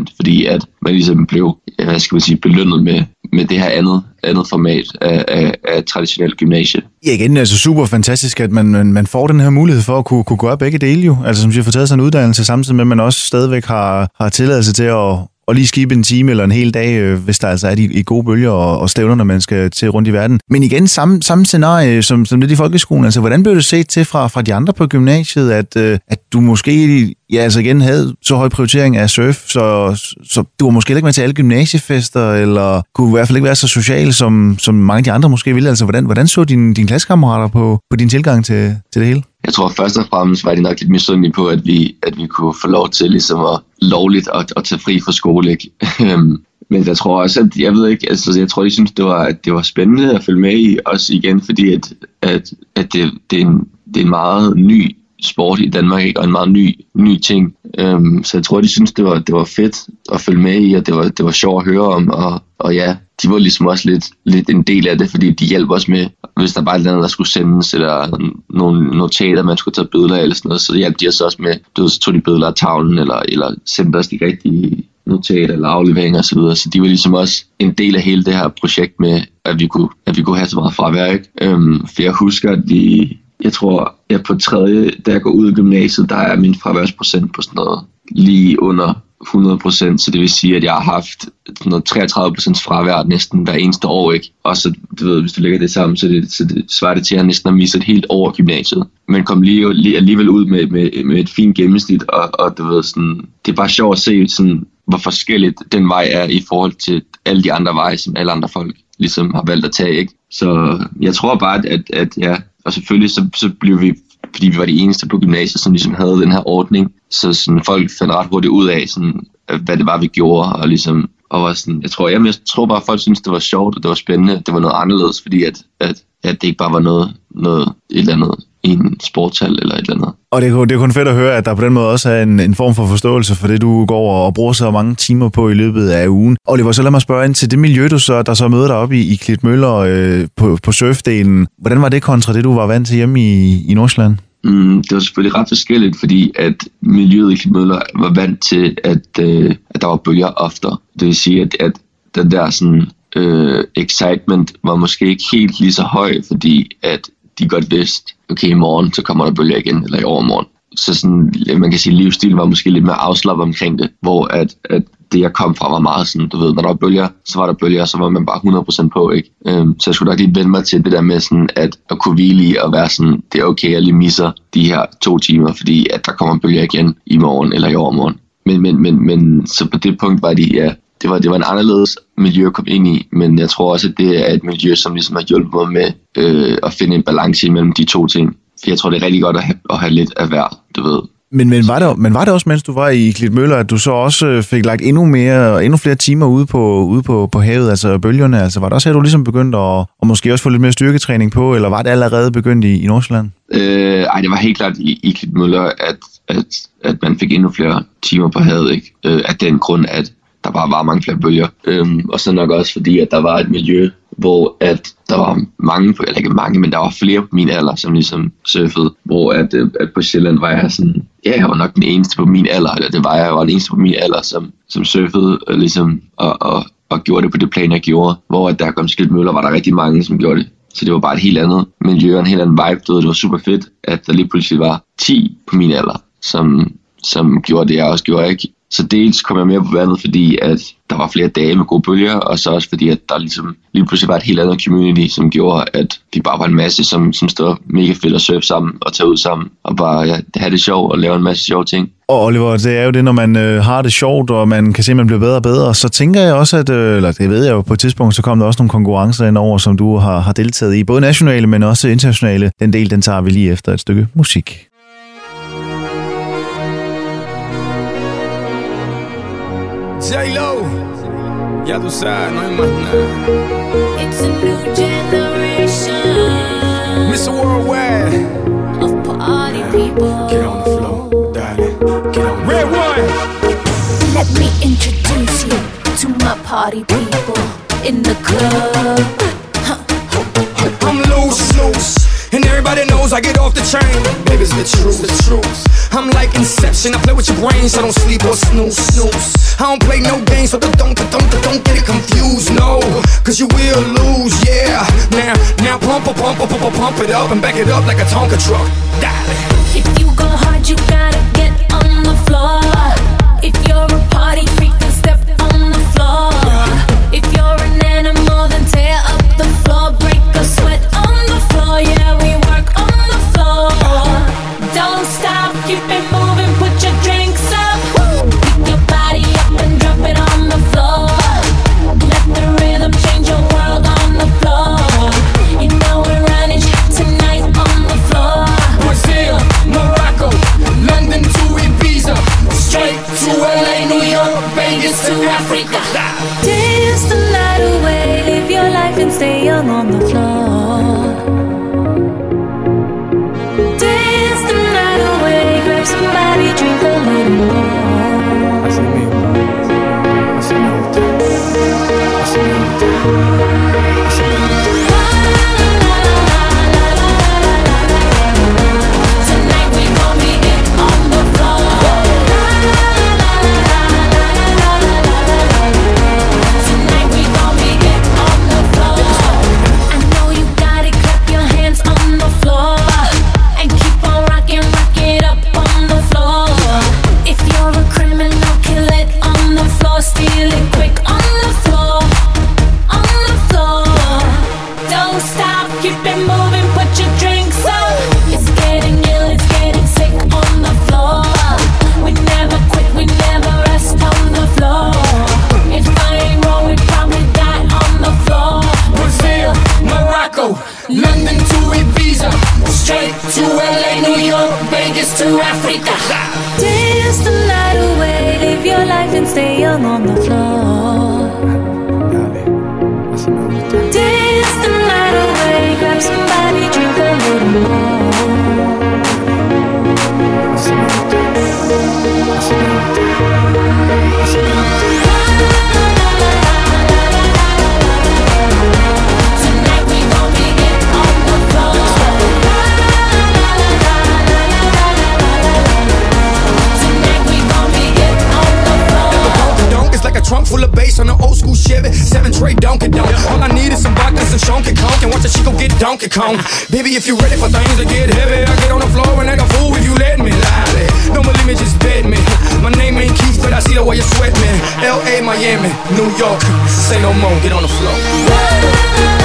100%, fordi at man ligesom blev, øh, hvad skal man sige, belønnet med, med det her andet, andet format af, af, af traditionelt gymnasie. Ja, igen, altså super fantastisk, at man, man, man får den her mulighed for at kunne, kunne gøre begge dele jo. Altså som siger, få taget sig en uddannelse, samtidig med, at man også stadigvæk har, har tilladelse til at, og lige skibe en time eller en hel dag, øh, hvis der altså er de, i gode bølger og, og stævner, når man skal til rundt i verden. Men igen, samme, samme scenarie som, som det i folkeskolen. Altså, hvordan blev det set til fra, fra de andre på gymnasiet, at, øh, at du måske ja, altså igen havde så høj prioritering af surf, så, så du var måske ikke med til alle gymnasiefester, eller kunne i hvert fald ikke være så social, som, som mange af de andre måske ville. Altså, hvordan, hvordan så dine, dine klassekammerater på, på din tilgang til, til det hele? Jeg tror først og fremmest var de nok lidt misundelige på, at vi, at vi kunne få lov til ligesom at lovligt at, at tage fri fra skole. Ikke? Øhm, men jeg tror også, at jeg ved ikke, altså jeg tror, de synes, det var, at det var spændende at følge med i, også igen, fordi at, at, at det, det, er en, det er en meget ny sport i Danmark, ikke? og en meget ny, ny ting. Øhm, så jeg tror, de synes, det var, det var fedt at følge med i, og det var, det var sjovt at høre om, og, og ja, de var ligesom også lidt, lidt en del af det, fordi de hjalp os med, hvis der var et eller andet, der skulle sendes, eller nogle notater, man skulle tage billeder af, eller sådan noget, så hjalp de os også med, du ved, så tog de billeder af tavlen, eller, eller sendte os de rigtige notater eller afleveringer og så videre. Så de var ligesom også en del af hele det her projekt med, at vi kunne, at vi kunne have så meget fravær. Ikke? Øhm, for jeg husker, at vi, jeg tror, jeg på tredje, da jeg går ud af gymnasiet, der er min fraværsprocent på sådan noget lige under 100%, så det vil sige, at jeg har haft noget 33% fravær næsten hver eneste år, ikke? Og så, du ved, hvis du lægger det sammen, så, det, så det svarer det til, at jeg næsten har misset et helt år gymnasiet. Men kom lige, lige alligevel ud med, med, med et fint gennemsnit, og, og du ved, sådan, det er bare sjovt at se, sådan, hvor forskelligt den vej er i forhold til alle de andre veje, som alle andre folk ligesom har valgt at tage, ikke? Så jeg tror bare, at, at, at ja, og selvfølgelig så, så blev vi fordi vi var de eneste på gymnasiet, som ligesom havde den her ordning. Så sådan, folk fandt ret hurtigt ud af, sådan, øh, hvad det var, vi gjorde, og ligesom og var sådan, jeg tror, jamen, jeg tror bare, at folk synes det var sjovt, og det var spændende, det var noget anderledes, fordi at, at, at det ikke bare var noget, noget et eller andet i en sportshal eller et eller andet. Og det er, det er kun fedt at høre, at der på den måde også er en, en form for forståelse for det, du går og bruger så mange timer på i løbet af ugen. Oliver, så lad mig spørge ind til det miljø, du så, der så møder dig op i, i Klitmøller øh, på, på surfdelen. Hvordan var det kontra det, du var vant til hjemme i, i Nordsjælland? Mm, det var selvfølgelig ret forskelligt, fordi at miljøet i Klitmøller var vant til, at, øh, at der var bølger oftere. Det vil sige, at, at den der sådan, øh, excitement var måske ikke helt lige så høj, fordi at de godt vidste, okay, i morgen så kommer der bølger igen, eller i overmorgen. Så sådan, man kan sige, at livsstil var måske lidt mere afslappet omkring det, hvor at, at det, jeg kom fra, var meget sådan, du ved, når der var bølger, så var der bølger, så var man bare 100% på, ikke? Øhm, så jeg skulle nok lige vende mig til det der med sådan, at, at kunne hvile i og være sådan, det er okay, jeg lige misser de her to timer, fordi at der kommer bølger igen i morgen eller i overmorgen. Men, men, men, men så på det punkt var de, ja, det var, det var en anderledes miljø at komme ind i, men jeg tror også, at det er et miljø, som ligesom har hjulpet mig med øh, at finde en balance imellem de to ting. For jeg tror, det er rigtig godt at have, at have lidt af hver, du ved. Men, men, var det, men var det også, mens du var i Klitmøller, at du så også øh, fik lagt endnu mere, endnu flere timer ude på, ude på, på havet, altså bølgerne? Altså var det også her, du ligesom begyndte at, at måske også få lidt mere styrketræning på, eller var det allerede begyndt i, i Nordsjælland? Øh, ej, det var helt klart i, i Klitmøller, at, at, at man fik endnu flere timer på havet, ikke? Øh, af den grund, at der bare var mange flere bølger. Øhm, og så nok også fordi, at der var et miljø, hvor at der var mange, eller ikke mange, men der var flere på min alder, som ligesom surfede, hvor at, øh, at på Sjælland var jeg sådan, ja, jeg var nok den eneste på min alder, eller det var jeg, jeg var den eneste på min alder, som, som surfede, og ligesom, og, og, og gjorde det på det plan, jeg gjorde, hvor at der kom skilt møller, var der rigtig mange, som gjorde det. Så det var bare et helt andet miljø og en helt anden vibe. Det var super fedt, at der lige pludselig var 10 på min alder, som, som gjorde det, jeg også gjorde. Ikke? Så dels kom jeg mere på vandet, fordi at der var flere dage med gode bølger, og så også fordi, at der ligesom lige pludselig var et helt andet community, som gjorde, at vi bare var en masse, som, som stod mega fedt at surfe sammen og tage ud sammen, og bare ja, have det sjovt og lave en masse sjove ting. Og Oliver, det er jo det, når man øh, har det sjovt, og man kan se, at man bliver bedre og bedre, så tænker jeg også, at, øh, eller det ved jeg jo på et tidspunkt, så kom der også nogle konkurrencer ind over, som du har, har deltaget i, både nationale, men også internationale. Den del, den tager vi lige efter et stykke musik. J-Lo, ya tú sabes, no hay más nada. It's a new generation Mr. Worldwide, of party people. get on the floor, darling. Get on the Red one. Let me introduce you to my party people in the club. I'm loose, loose. And everybody knows I get off the train. Baby, it's the truth, the truth. I'm like Inception. I play with your brains, so don't sleep or snooze, snooze. I don't play no games, so don't, don't, don't, don't get it confused, no. Cause you will lose, yeah. Now, now pump, pump, pump, pump, pump, it up and back it up like a Tonka truck. Darling. If you go hard, you gotta get on the floor. If you're a Donkey Kong. Baby, if you ready for things to get heavy, I get on the floor and act a fool if you let me. Lie. No more limit, just bet me. My name ain't Keith, but I see the way you sweat me. L.A., Miami, New York. Say no more, get on the floor.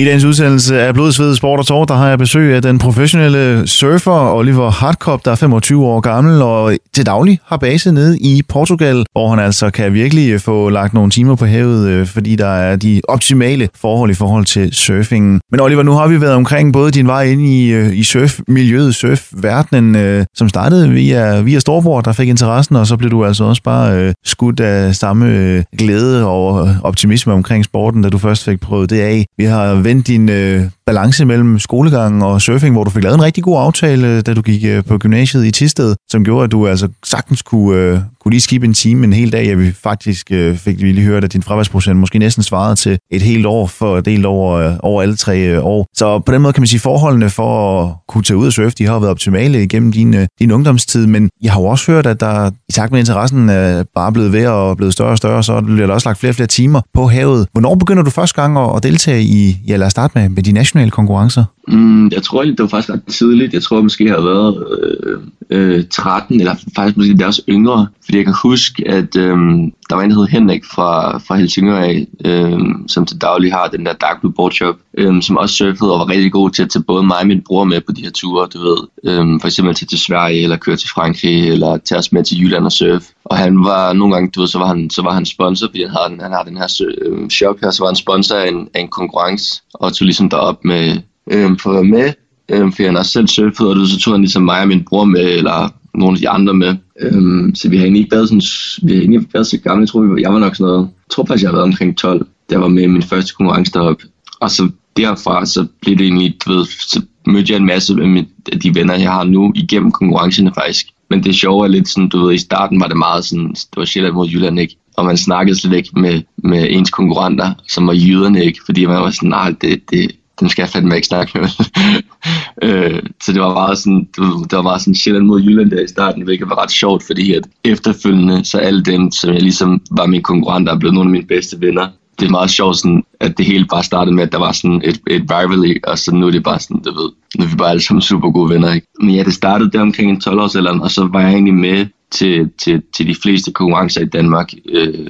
I dagens udsendelse af Blodsved Sport og Tår, der har jeg besøg af den professionelle surfer Oliver Hartkop, der er 25 år gammel og til daglig har base nede i Portugal, hvor han altså kan virkelig øh, få lagt nogle timer på havet, øh, fordi der er de optimale forhold i forhold til surfingen. Men Oliver, nu har vi været omkring både din vej ind i, øh, i surfmiljøet, surfverdenen, som startede via, via Storbror, der fik interessen, og så blev du altså også bare skudt af samme glæde og optimisme omkring sporten, da du først fik prøvet det af. Vi har vendt din øh, balance mellem skolegang og surfing, hvor du fik lavet en rigtig god aftale, øh, da du gik øh, på gymnasiet i Tisted, som gjorde, at du altså sagtens kunne, øh, kunne lige skibe en time en hel dag. Ja, vi faktisk fik vi lige hørt, at din fraværsprocent måske næsten svarede til et helt år for delt over, over alle tre år. Så på den måde kan man sige, forholdene for at kunne tage ud og surfe, de har været optimale igennem din, din ungdomstid, men jeg har jo også hørt, at der i takt med interessen er bare blevet ved og blevet større og større, så bliver der også lagt flere og flere timer på havet. Hvornår begynder du første gang at, at deltage i, ja lad os starte med, med de nationale konkurrencer? Mm, jeg tror egentlig, det var faktisk ret tidligt. Jeg tror jeg måske, jeg har været øh, øh, 13, eller faktisk måske deres også yngre. Fordi jeg kan huske, at øh, der var en, der hed Henrik fra, fra Helsingør af, øh, som til daglig har den der Dark Blue Board Shop, øh, som også surfede og var rigtig god til at tage både mig og min bror med på de her ture, du ved. Øh, for eksempel til, til Sverige, eller køre til Frankrig, eller tage os med til Jylland og surf. Og han var nogle gange, du ved, så var han, så var han sponsor, fordi han, havde, han har den her øh, shop her, så var han sponsor af en, af en konkurrence, og tog ligesom derop med, øh, for at være med, øh, fordi han også selv surfede, og så tog han ligesom mig og min bror med, eller nogle af de andre med. Øhm, så vi har egentlig ikke været sådan, vi har egentlig ikke været så gamle, jeg tror, jeg. jeg var nok sådan noget, jeg tror faktisk, jeg har været omkring 12, da jeg var med i min første konkurrence deroppe. Og så derfra, så blev det egentlig, du ved, så mødte jeg en masse af, mit, af de venner, jeg har nu, igennem konkurrencerne faktisk. Men det sjove er lidt sådan, du ved, i starten var det meget sådan, det var Sjælland mod Jylland, ikke? Og man snakkede slet ikke med, med ens konkurrenter, som var jyderne, ikke? Fordi man var sådan, nej, det, det, dem skal jeg fandme ikke snakke med. <laughs> <laughs> øh, så det var meget sådan, du det var meget sådan Sjælland mod Jylland der i starten, hvilket var ret sjovt, fordi at efterfølgende, så alle dem, som jeg ligesom var mine konkurrenter, er blevet nogle af mine bedste venner. Det er meget sjovt, sådan, at det hele bare startede med, at der var sådan et, et rivalry, og så nu er det bare sådan, du ved, nu er vi bare alle sammen super gode venner. Ikke? Men ja, det startede der omkring en 12 års og så var jeg egentlig med til, til, til de fleste konkurrencer i Danmark øh,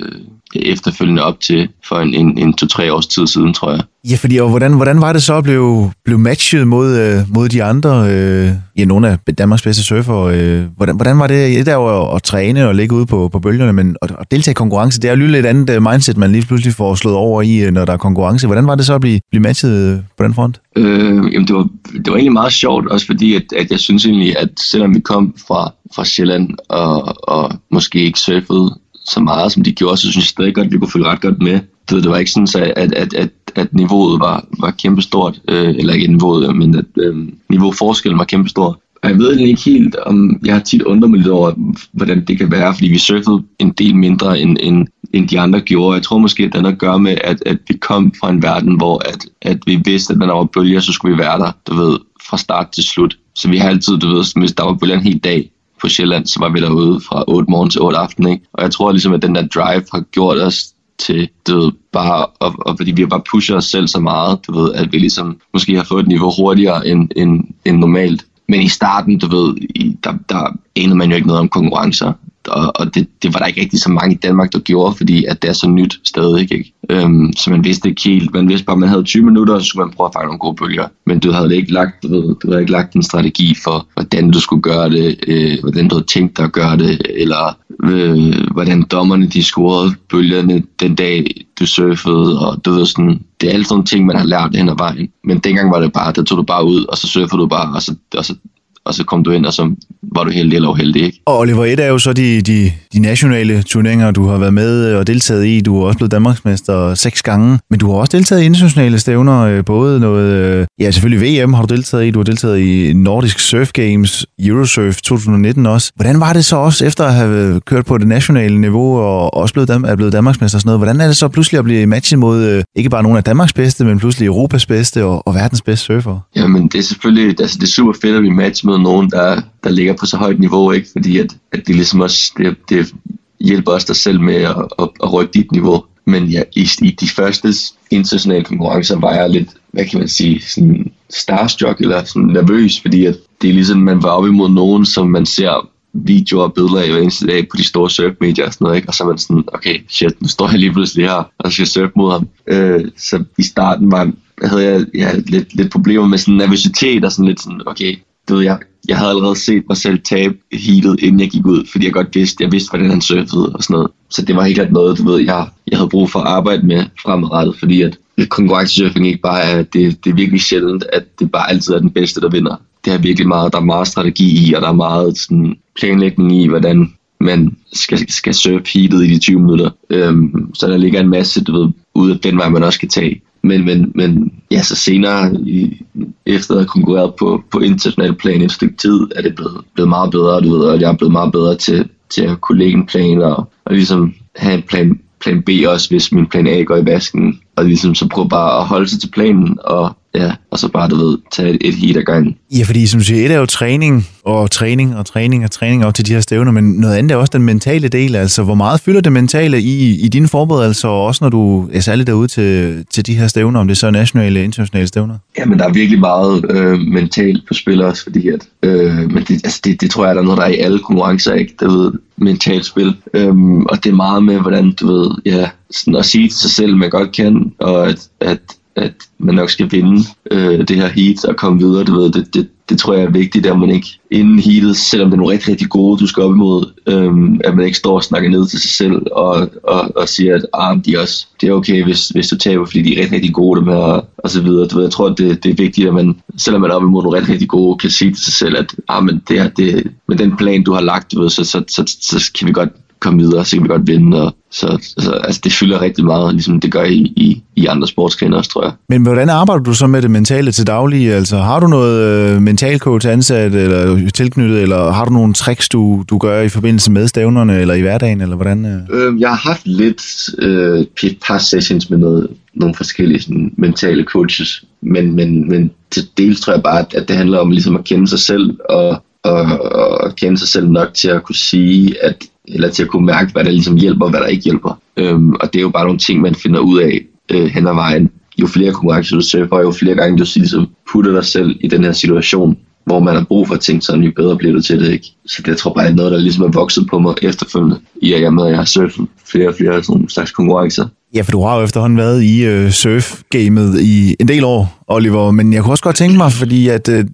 efterfølgende op til for en, en, en to-tre års tid siden, tror jeg. Ja, fordi og hvordan, hvordan var det så at blive, blive matchet mod, øh, mod de andre, øh, ja, nogle af Danmarks bedste surfer? Øh, hvordan, hvordan var det? Det er jo at, at træne og ligge ude på, på bølgerne, men at, at deltage i konkurrence, det er jo lidt andet øh, mindset, man lige pludselig får slået over i, øh, når der er konkurrence. Hvordan var det så at blive, blive matchet øh, på den front? Øh, jamen det, var, det var egentlig meget sjovt, også fordi at, at jeg synes egentlig, at selvom vi kom fra, fra Sjælland og, og måske ikke surfede så meget, som de gjorde, så synes jeg stadig godt, at vi kunne følge ret godt med. Det, det var ikke sådan, så at, at, at, at niveauet var, var kæmpestort, øh, eller ikke niveauet, men at øh, niveauforskellen var kæmpestor. Og jeg ved egentlig ikke helt, om jeg har tit undret mig lidt over, hvordan det kan være, fordi vi surfede en del mindre, end, end, end de andre gjorde. Jeg tror måske, at det har noget at gøre med, at, at vi kom fra en verden, hvor at, at vi vidste, at når der var bølger, så skulle vi være der, du ved, fra start til slut. Så vi har altid, du ved, hvis der var bølger en hel dag på Sjælland, så var vi derude fra 8 morgen til 8 aften, ikke? Og jeg tror ligesom, at den der drive har gjort os til, du ved, bare, og, og fordi vi har bare pushet os selv så meget, du ved, at vi ligesom måske har fået et niveau hurtigere end, end, end normalt. Men i starten, du ved, i, der, der anede man jo ikke noget om konkurrencer og, og det, det var der ikke rigtig så mange i Danmark, der gjorde, fordi at det er så nyt stadig. Ikke? Øhm, så man vidste ikke helt, man vidste bare, at man havde 20 minutter, og så skulle man prøve at fange nogle gode bølger. Men du havde ikke lagt, du, ved, du havde ikke lagt en strategi for, hvordan du skulle gøre det, øh, hvordan du havde tænkt dig at gøre det, eller øh, hvordan dommerne de scorede bølgerne den dag, du surfede, og du ved sådan, det er alle sådan ting, man har lært hen ad vejen. Men dengang var det bare, der tog du bare ud, og så surfede du bare, og så, og så og så kom du ind, og så var du heldig eller uheldig. Ikke? Og Oliver, et er jo så de, de, de nationale turneringer, du har været med og deltaget i. Du har også blevet Danmarksmester seks gange, men du har også deltaget i internationale stævner, øh, både noget, øh, ja selvfølgelig VM har du deltaget i, du har deltaget i Nordisk Surf Games, Eurosurf 2019 også. Hvordan var det så også, efter at have kørt på det nationale niveau og også blevet, er blevet Danmarksmester og sådan noget, hvordan er det så pludselig at blive matchet mod øh, ikke bare nogle af Danmarks bedste, men pludselig Europas bedste og, og verdens bedste surfer? Jamen det er selvfølgelig, altså det er super fedt at blive matchet med nogen, der, der ligger på så højt niveau, ikke? fordi at, at det ligesom også, det, det hjælper os dig selv med at, at, at rykke dit niveau. Men ja, i, i de første internationale konkurrencer var jeg lidt, hvad kan man sige, sådan starstruck eller sådan nervøs, fordi at det er ligesom, man var op imod nogen, som man ser videoer og billeder af hver eneste dag på de store surfmedier og sådan noget, ikke? og så er man sådan, okay, shit, nu står jeg lige pludselig her og skal surfe mod ham. Øh, så i starten var, havde jeg ja, lidt, lidt problemer med sådan nervøsitet og sådan lidt sådan, okay, du ved, jeg, jeg havde allerede set mig selv tabe heatet, inden jeg gik ud, fordi jeg godt vidste, jeg vidste, hvordan han surfede og sådan noget. Så det var helt klart noget, du ved, jeg, jeg havde brug for at arbejde med fremadrettet, fordi at konkurrencesurfing ikke bare er, det, det er virkelig sjældent, at det bare altid er den bedste, der vinder. Det er virkelig meget, der er meget strategi i, og der er meget sådan, planlægning i, hvordan man skal, skal surfe heatet i de 20 minutter. Øhm, så der ligger en masse, du ved, ud af den vej, man også skal tage. Men, men, men ja, så senere, i, efter at have konkurreret på, på international plan et stykke tid, er det blevet, blevet meget bedre, du ved, og jeg er blevet meget bedre til, til at kunne lægge en plan og, og ligesom have en plan, plan B også, hvis min plan A går i vasken. Og ligesom så prøve bare at holde sig til planen, og ja, og så bare, du ved, tage et, et heat ad gangen. Ja, fordi som du siger, et er jo træning, og træning, og træning, og træning op til de her stævner, men noget andet er også den mentale del, altså hvor meget fylder det mentale i, i dine forberedelser, og også når du er særligt derude til, til de her stævner, om det så er nationale eller internationale stævner? Ja, men der er virkelig meget øh, mentalt på spil også, fordi at, øh, men det, altså det, det tror jeg, der er noget, der er i alle konkurrencer, ikke? Der ved, mentalt spil. Øhm, og det er meget med, hvordan du ved, ja, sådan at sige til sig selv, man godt kan, og at, at at man nok skal vinde øh, det her heat og komme videre. Du ved, det, det, det tror jeg er vigtigt, at man ikke inden heatet, selvom det er nogle rigtig, rigtig gode, du skal op imod, øh, at man ikke står og snakker ned til sig selv og, og, og siger, at ah, de er også, det er okay, hvis, hvis du taber, fordi de er rigtig, rigtig gode dem her, og, og så videre. Du ved, jeg tror, at det, det er vigtigt, at man, selvom man er op imod nogle rigtig, rigtig gode, kan sige til sig selv, at ah, men det, her, det, med den plan, du har lagt, du ved, så, så, så, så, så kan vi godt komme videre, så kan vi godt vinde. Og så altså, altså, det fylder rigtig meget, ligesom det gør i, i, i andre sportsgrene også, tror jeg. Men hvordan arbejder du så med det mentale til daglig? Altså, har du noget øh, mental coach ansat eller tilknyttet, eller har du nogle tricks, du, du gør i forbindelse med stævnerne, eller i hverdagen, eller hvordan? Øh? Øh, jeg har haft lidt øh, et par sessions med noget, nogle forskellige sådan, mentale coaches, men, men, men til dels tror jeg bare, at det handler om ligesom at kende sig selv, og og, og kende sig selv nok til at kunne sige, at eller til at kunne mærke, hvad der ligesom hjælper og hvad der ikke hjælper. Øhm, og det er jo bare nogle ting, man finder ud af øh, hen ad vejen. Jo flere konkurrencer du surfer, jo flere gange du ligesom putter dig selv i den her situation, hvor man har brug for at tænke sådan, jo bedre bliver du til det, ikke? Så det jeg tror bare, det er noget, der ligesom er vokset på mig efterfølgende, i at jeg med, at jeg har surfet flere og flere sådan slags konkurrencer. Ja, for du har jo efterhånden været i øh, surf-gamet i en del år, Oliver, men jeg kunne også godt tænke mig, fordi at øh,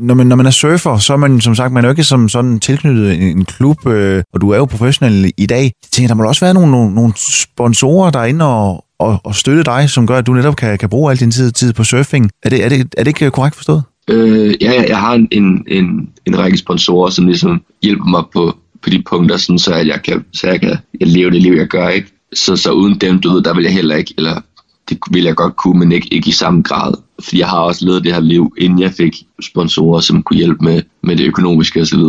når, man, når man er surfer, så er man som sagt man er jo ikke som sådan tilknyttet en, en klub, øh, og du er jo professionel i dag. Jeg tænker, der må også være nogle, nogle, nogle sponsorer, derinde og, og, og støtte dig, som gør, at du netop kan, kan bruge al din tid, tid på surfing. Er det, er, det, er det ikke øh, korrekt forstået? Øh, ja, jeg har en, en, en, en række sponsorer, som ligesom hjælper mig på, på de punkter, sådan, så at jeg kan, så jeg kan jeg leve det liv, jeg gør. Ikke? Så, så uden dem, du ved, der vil jeg heller ikke, eller det vil jeg godt kunne, men ikke, ikke i samme grad. Fordi jeg har også levet det her liv, inden jeg fik sponsorer, som kunne hjælpe med, med det økonomiske osv.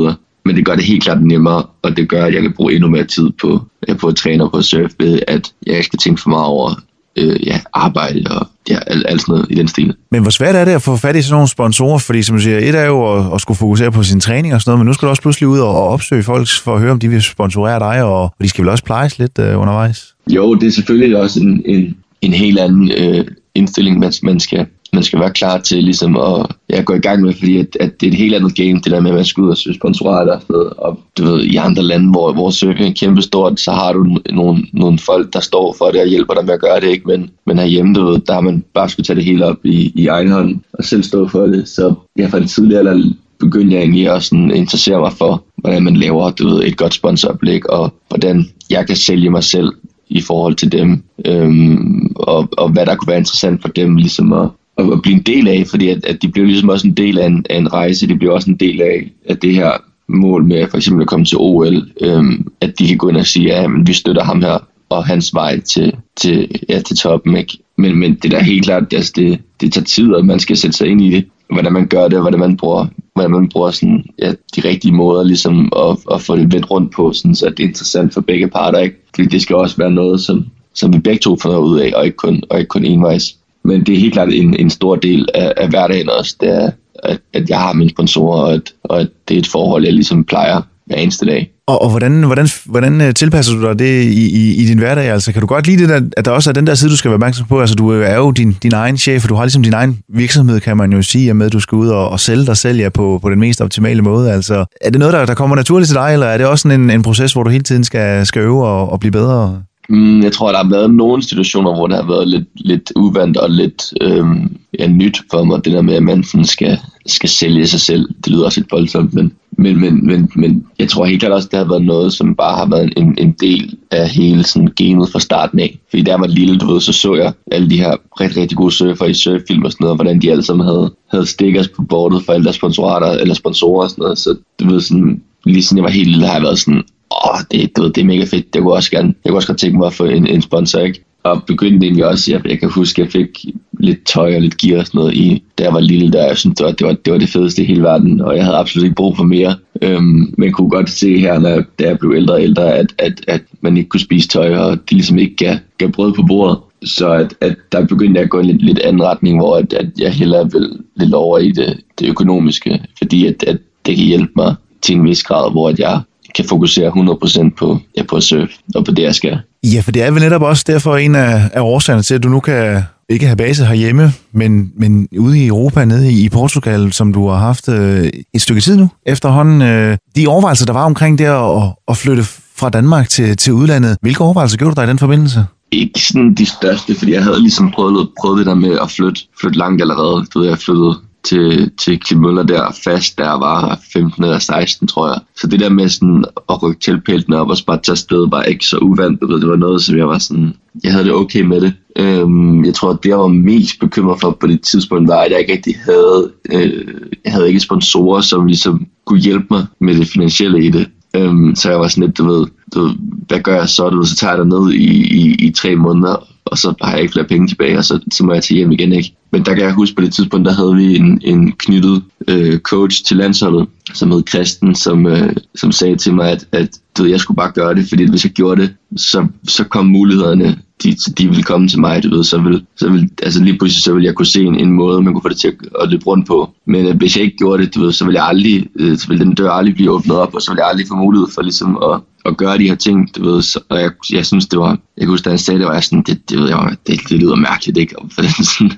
Men det gør det helt klart nemmere, og det gør, at jeg kan bruge endnu mere tid på, på at træne på at surfe, ved at jeg ikke skal tænke for meget over øh, ja, arbejde og ja, alt, alt sådan noget i den stil. Men hvor svært er det at få fat i sådan nogle sponsorer? Fordi som du siger, et er jo at, at skulle fokusere på sin træning og sådan noget, men nu skal du også pludselig ud og, opsøge folk for at høre, om de vil sponsorere dig, og, og de skal vel også plejes lidt øh, undervejs? Jo, det er selvfølgelig også en, en, en helt anden øh, indstilling, man, man skal man skal være klar til ligesom at ja, gå i gang med, fordi at, at det er et helt andet game, det der med, at man skal ud og søge sponsorater. Og du ved, i andre lande, hvor, hvor surfing er kæmpestort, så har du nogle, nogle folk, der står for det og hjælper dig med at gøre det, ikke? Men, men herhjemme, du ved, der har man bare skulle tage det hele op i, i egen hånd og selv stå for det. Så ja, fra en tidlig eller begyndte jeg egentlig også sådan interessere mig for, hvordan man laver du ved, et godt sponsoroplæg, og hvordan jeg kan sælge mig selv i forhold til dem, øhm, og, og hvad der kunne være interessant for dem ligesom at, at blive en del af, fordi at, at de bliver ligesom også en del af en, af en rejse, de bliver også en del af, af det her mål med for eksempel at komme til OL, øhm, at de kan gå ind og sige, ja, men vi støtter ham her og hans vej til, til, ja, til toppen. Ikke? Men, men det der helt klart, altså det, det tager tid, og man skal sætte sig ind i det, hvordan man gør det, hvordan man bruger, hvordan man bruger sådan, ja, de rigtige måder ligesom at, at få det vendt rundt på, sådan, så det er interessant for begge parter. Ikke? Fordi det skal også være noget, som, som vi begge to får noget ud af, og ikke kun, og ikke kun envejs. Men det er helt klart en, en stor del af, af hverdagen også, det er, at, at jeg har mine sponsorer, og at, og at det er et forhold, jeg ligesom plejer hver eneste dag. Og, og hvordan, hvordan, hvordan øh, tilpasser du dig det i, i, i din hverdag? Altså, kan du godt lide det, der, at der også er den der side, du skal være opmærksom på? Altså, du øh, er jo din, din egen chef, og du har ligesom din egen virksomhed, kan man jo sige, med at du skal ud og, og sælge dig selv ja, på, på den mest optimale måde. Altså, er det noget, der, der kommer naturligt til dig, eller er det også en, en proces, hvor du hele tiden skal, skal øve og, og blive bedre? Mm, jeg tror, der har været nogle situationer, hvor det har været lidt, lidt uvandt og lidt øhm, ja, nyt for mig, det der med, at man sådan skal, skal sælge sig selv. Det lyder også lidt voldsomt, men, men, men, men, men jeg tror helt klart også, det har været noget, som bare har været en, en del af hele sådan gamet fra starten af. Fordi da jeg var lille, du ved, så så jeg alle de her rigtig, rigtig gode surfer i surffilm og sådan noget, hvordan de alle sammen havde, havde stickers på bordet for alle deres sponsorater, eller sponsorer og sådan noget. Så du ved, sådan, lige siden jeg var helt lille, har jeg været sådan, åh, det, du ved, det er mega fedt, det kunne også gerne, jeg kunne også godt tænke mig at få en, en sponsor, ikke? Og begyndte egentlig også, jeg, jeg kan huske, at jeg fik lidt tøj og lidt gear og sådan noget i, da jeg var lille, der jeg synes, det var, det var, det var det fedeste i hele verden, og jeg havde absolut ikke brug for mere. Øhm, men kunne godt se her, når, da jeg blev ældre og ældre, at, at, at man ikke kunne spise tøj, og det ligesom ikke gav, gav brød på bordet. Så at, at der begyndte jeg at gå i en lidt, lidt anden retning, hvor at, at jeg hellere vil lidt over i det, det økonomiske, fordi at, at det kan hjælpe mig til en vis grad, hvor at jeg kan fokusere 100% på, ja, på at surfe og på det, jeg skal. Ja, for det er vel netop også derfor en af, af årsagerne til, at du nu kan ikke have base herhjemme, men, men ude i Europa, nede i Portugal, som du har haft øh, et stykke tid nu efterhånden. Øh, de overvejelser, der var omkring det at, at flytte fra Danmark til, til udlandet, hvilke overvejelser gjorde du dig i den forbindelse? Ikke sådan de største, fordi jeg havde ligesom prøvet, prøvet det der med at flytte, flytte langt allerede. Du ved, jeg flyttede til, til Klitmøller der fast, der var 15 eller 16, tror jeg. Så det der med sådan at rykke tilpæltene op og bare tage sted, var ikke så uvandt. Det var noget, som jeg var sådan, jeg havde det okay med det. Øhm, jeg tror, at det, jeg var mest bekymret for på det tidspunkt, var, at jeg ikke rigtig havde, øh, jeg havde ikke sponsorer, som ligesom kunne hjælpe mig med det finansielle i det. Øhm, så jeg var sådan lidt, du ved, du ved, hvad gør jeg så? Du så tager jeg ned i, i, i tre måneder, og så har jeg ikke flere penge tilbage, og så, så må jeg tage hjem igen, ikke? Men der kan jeg huske, på det tidspunkt, der havde vi en, en knyttet øh, coach til landsholdet, som hed Christen, som, øh, som sagde til mig, at, at du ved, jeg skulle bare gøre det, fordi hvis jeg gjorde det, så, så kom mulighederne, de, de ville komme til mig, du ved, så vil, så vil, altså lige pludselig, så ville jeg kunne se en, en måde, man kunne få det til at, at løbe rundt på. Men øh, hvis jeg ikke gjorde det, du ved, så ville jeg aldrig, øh, så ville den dør aldrig blive åbnet op, og så ville jeg aldrig få mulighed for ligesom at, at gøre de her ting, du ved, så, og jeg, jeg synes, det var, jeg kan huske, da han sagde det, var jeg sådan, det, det, ved jeg, det, det lyder mærkeligt, ikke? Og for den, sådan,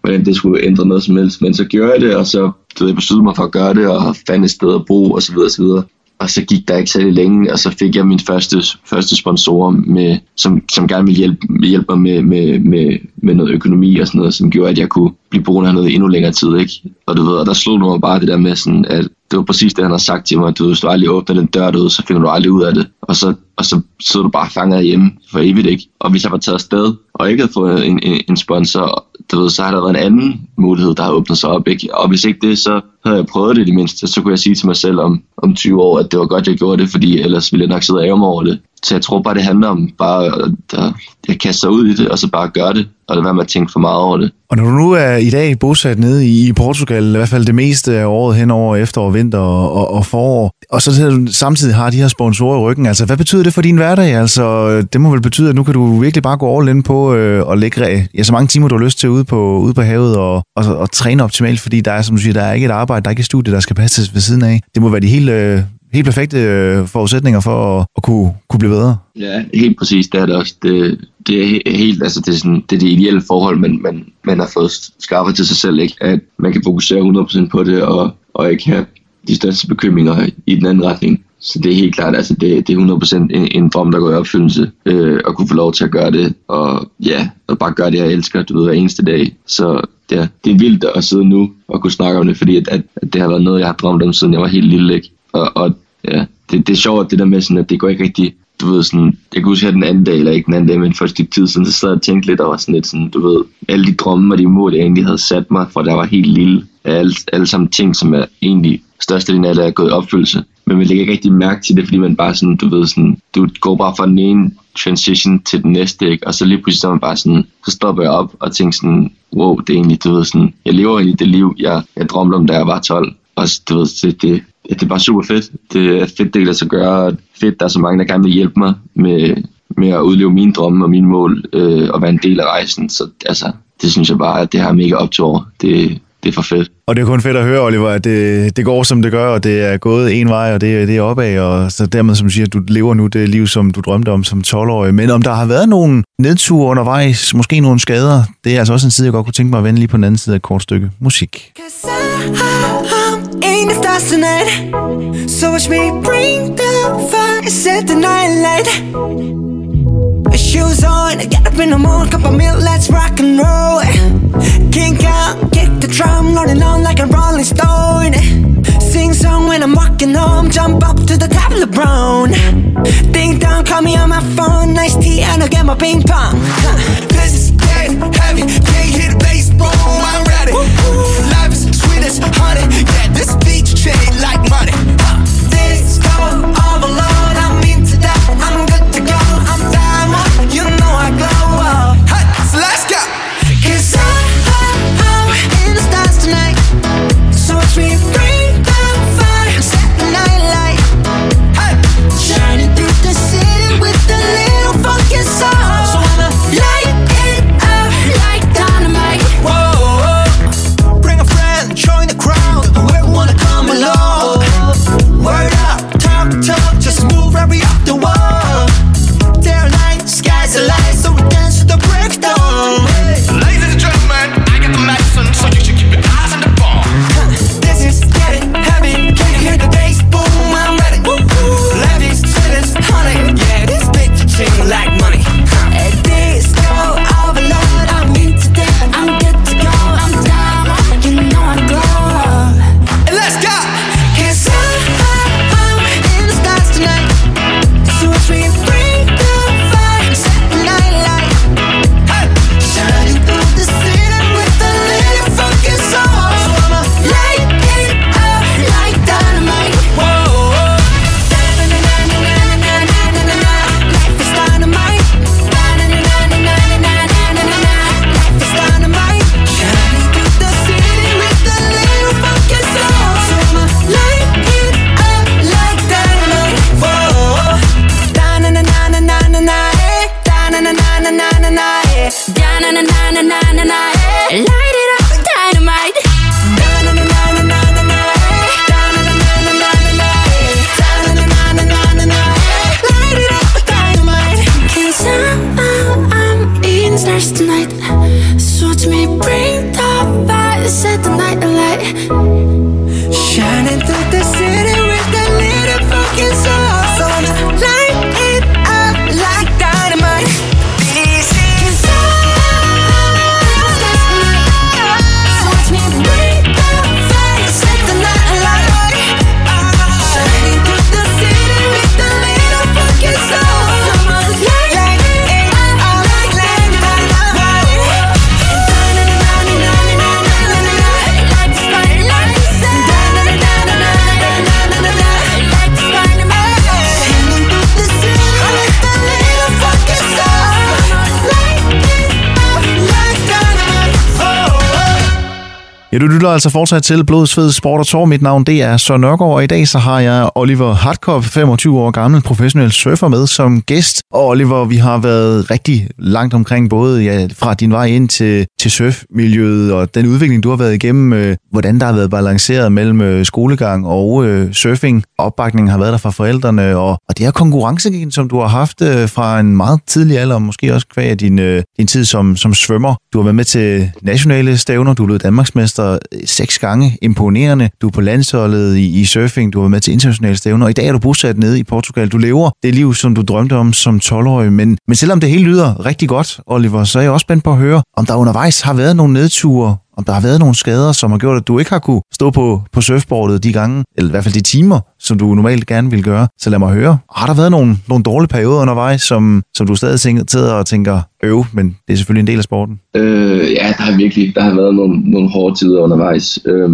hvordan det skulle ændre noget som helst, men så gjorde jeg det, og så du ved, jeg besluttede mig for at gøre det, og fandt et sted at bo, og så videre, og så videre. Og så gik der ikke særlig længe, og så fik jeg min første, første sponsorer, med, som, som gerne ville hjælpe, hjælpe mig med, med, med, med noget økonomi og sådan noget, som gjorde, at jeg kunne blive boende hernede endnu længere tid. Ikke? Og du ved, og der slog du mig bare det der med, sådan, at det var præcis det, han har sagt til mig, at du, hvis du aldrig åbner den dør du, så finder du aldrig ud af det. Og så, og så sidder du bare fanget hjemme for evigt, ikke? Og hvis jeg var taget afsted, og ikke havde fået en, en, en sponsor, du ved, så har der været en anden mulighed, der har åbnet sig op, ikke? Og hvis ikke det, så havde jeg prøvet det i det mindste, så kunne jeg sige til mig selv om, om 20 år, at det var godt, jeg gjorde det, fordi ellers ville jeg nok sidde og ære mig over det. Så jeg tror bare, det handler om bare at, at kaste sig ud i det, og så bare gøre det, og lade være med at tænke for meget over det. Og når du nu er i dag bosat nede i Portugal, i hvert fald det meste af året hen over efterår, vinter og, og, og forår, og så samtidig har de her sponsorer i ryggen, altså hvad betyder det for din hverdag? Altså det må vel betyde, at nu kan du virkelig bare gå all in på øh, og lægge ja, så mange timer, du har lyst til ude på, ude på havet og, og, og træne optimalt, fordi der er, som du siger, der er ikke et arbejde, der er ikke et studie, der skal passes ved siden af. Det må være de helt øh, helt perfekte øh, forudsætninger for at, at kunne, kunne blive bedre. Ja, helt præcis, det er det også. Det, det er helt, altså det er, sådan, det, er det ideelle forhold, man, man, man har fået skaffet til sig selv, ikke? At man kan fokusere 100% på det, og, og ikke have de største bekymringer i den anden retning. Så det er helt klart, altså det, det er 100% en, en drøm, der går i opfyldelse, øh, at kunne få lov til at gøre det, og ja, og bare gøre det, jeg elsker, du ved, hver eneste dag. Så ja, det er vildt at sidde nu og kunne snakke om det, fordi at, at, at det har været noget, jeg har drømt om, siden jeg var helt lille, ikke? Og, og ja, det, det er sjovt, det der med sådan, at det går ikke rigtig, du ved sådan, jeg kan huske her den anden dag, eller ikke den anden dag, men for et stykke tid siden, så sad jeg og tænkte lidt over sådan lidt sådan, du ved, alle de drømme og de mål, jeg egentlig havde sat mig, for da var helt lille, alle, alle sammen ting, som er egentlig størstedelen af det er gået i opfyldelse. Men man lægger ikke rigtig mærke til det, fordi man bare sådan, du ved sådan, du går bare fra den ene transition til den næste, ikke? og så lige pludselig så man bare sådan, så stopper jeg op og tænker sådan, wow, det er egentlig, du ved sådan, jeg lever egentlig det liv, jeg, jeg drømte om, da jeg var 12. Og du ved, det, det, det er bare super fedt. Det er fedt, det kan så gøre. Fedt, der er så mange, der gerne vil hjælpe mig med, med at udleve mine drømme og mine mål, øh, og være en del af rejsen. Så altså, det synes jeg bare, at det har mega op til over. Det, det er for fedt. Og det er kun fedt at høre, Oliver, at det, det går, som det gør, og det er gået en vej, og det, det er opad, og så dermed, som du siger, du lever nu det liv, som du drømte om som 12-årig. Men om der har været nogle nedture undervejs, måske nogle skader, det er altså også en side, jeg godt kunne tænke mig at vende lige på den anden side af et kort stykke musik. So watch me bring the fire, set the night light. Shoes on, get up in the morning, cup of milk, let's rock and roll. Kink out, kick the drum, rolling on like a rolling stone. Sing song when I'm walking home, jump up to the top of the brown. Ding dong, call me on my phone, nice tea, and I'll get my ping pong. This is getting heavy, can't hear lytter altså fortsat til Blodsved Sport og Tor. Mit navn det er Søren Nørgaard, og i dag så har jeg Oliver Hartkopf, 25 år gammel professionel surfer med som gæst. Og Oliver, vi har været rigtig langt omkring både ja, fra din vej ind til, til surfmiljøet og den udvikling, du har været igennem, øh, hvordan der har været balanceret mellem øh, skolegang og øh, surfing. Opbakningen har været der fra forældrene, og, og det her konkurrencegen, som du har haft øh, fra en meget tidlig alder, og måske også kvæg din, øh, din tid som, som svømmer. Du har været med til nationale stævner, du er blevet Danmarksmester seks gange. Imponerende. Du er på landsholdet i, i surfing, du har været med til internationale stævner, og i dag er du bosat nede i Portugal. Du lever det liv, som du drømte om som 12-årig, men, men selvom det hele lyder rigtig godt, Oliver, så er jeg også spændt på at høre, om der undervejs har været nogle nedture, om der har været nogle skader, som har gjort, at du ikke har kunne stå på, på surfboardet de gange, eller i hvert fald de timer, som du normalt gerne vil gøre. Så lad mig høre. Har der været nogle, nogle dårlige perioder undervejs, som, som du stadig sidder og tænker, øv, men det er selvfølgelig en del af sporten? Øh, ja, der har virkelig der har været nogle, nogle hårde tider undervejs. Øh,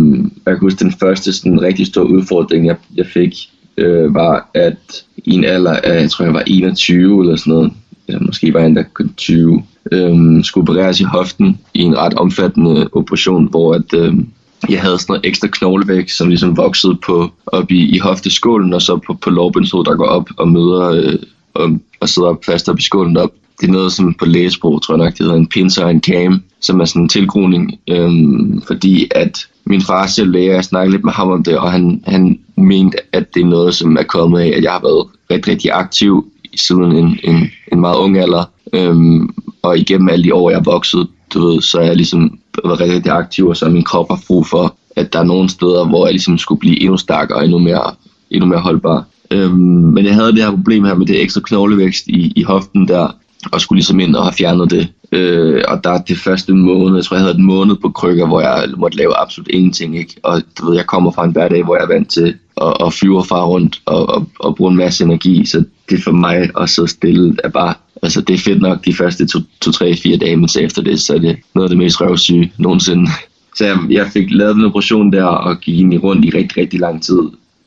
jeg kan huske, den første sådan, rigtig store udfordring, jeg, jeg fik, øh, var, at i en alder af, jeg tror, jeg var 21 eller sådan noget, eller måske var jeg endda kun 20, øhm, skulle opereres i hoften i en ret omfattende operation, hvor at, øh, jeg havde sådan noget ekstra knoglevægt, som ligesom voksede på, op i, i hofteskålen, og så på, på lårbindshovedet, der går op og møder øh, og, og sidder op fast op i skålen op. Det er noget som på lægesprog, tror jeg nok, det hedder en pincer og en cam, som er sådan en tilgroning, øhm, fordi at min far selv læger, jeg snakkede lidt med ham om det, og han, han mente, at det er noget, som er kommet af, at jeg har været rigtig, rigtig aktiv siden en, en, en meget ung alder. Øhm, og igennem alle de år, jeg er vokset, du ved, så er jeg ligesom været rigtig, rigtig aktiv, og så er min krop har brug for, at der er nogle steder, hvor jeg ligesom skulle blive endnu stærkere og endnu mere, endnu mere holdbar. Øhm, men jeg havde det her problem her med det ekstra knoglevækst i, i hoften der, og skulle ligesom ind og have fjernet det. Øh, og der er det første måned, jeg tror jeg havde en måned på krykker, hvor jeg måtte lave absolut ingenting. Ikke? Og du ved, jeg kommer fra en hverdag, hvor jeg er vant til at, at flyve far rundt og, og, og bruge en masse energi. Så det for mig at sidde stille er bare, altså det er fedt nok de første 2-3-4 dage, men så efter det, så er det noget af det mest røvsyge nogensinde. Så jeg, jeg fik lavet den operation der og gik ind i rundt i rigtig, rigtig lang tid.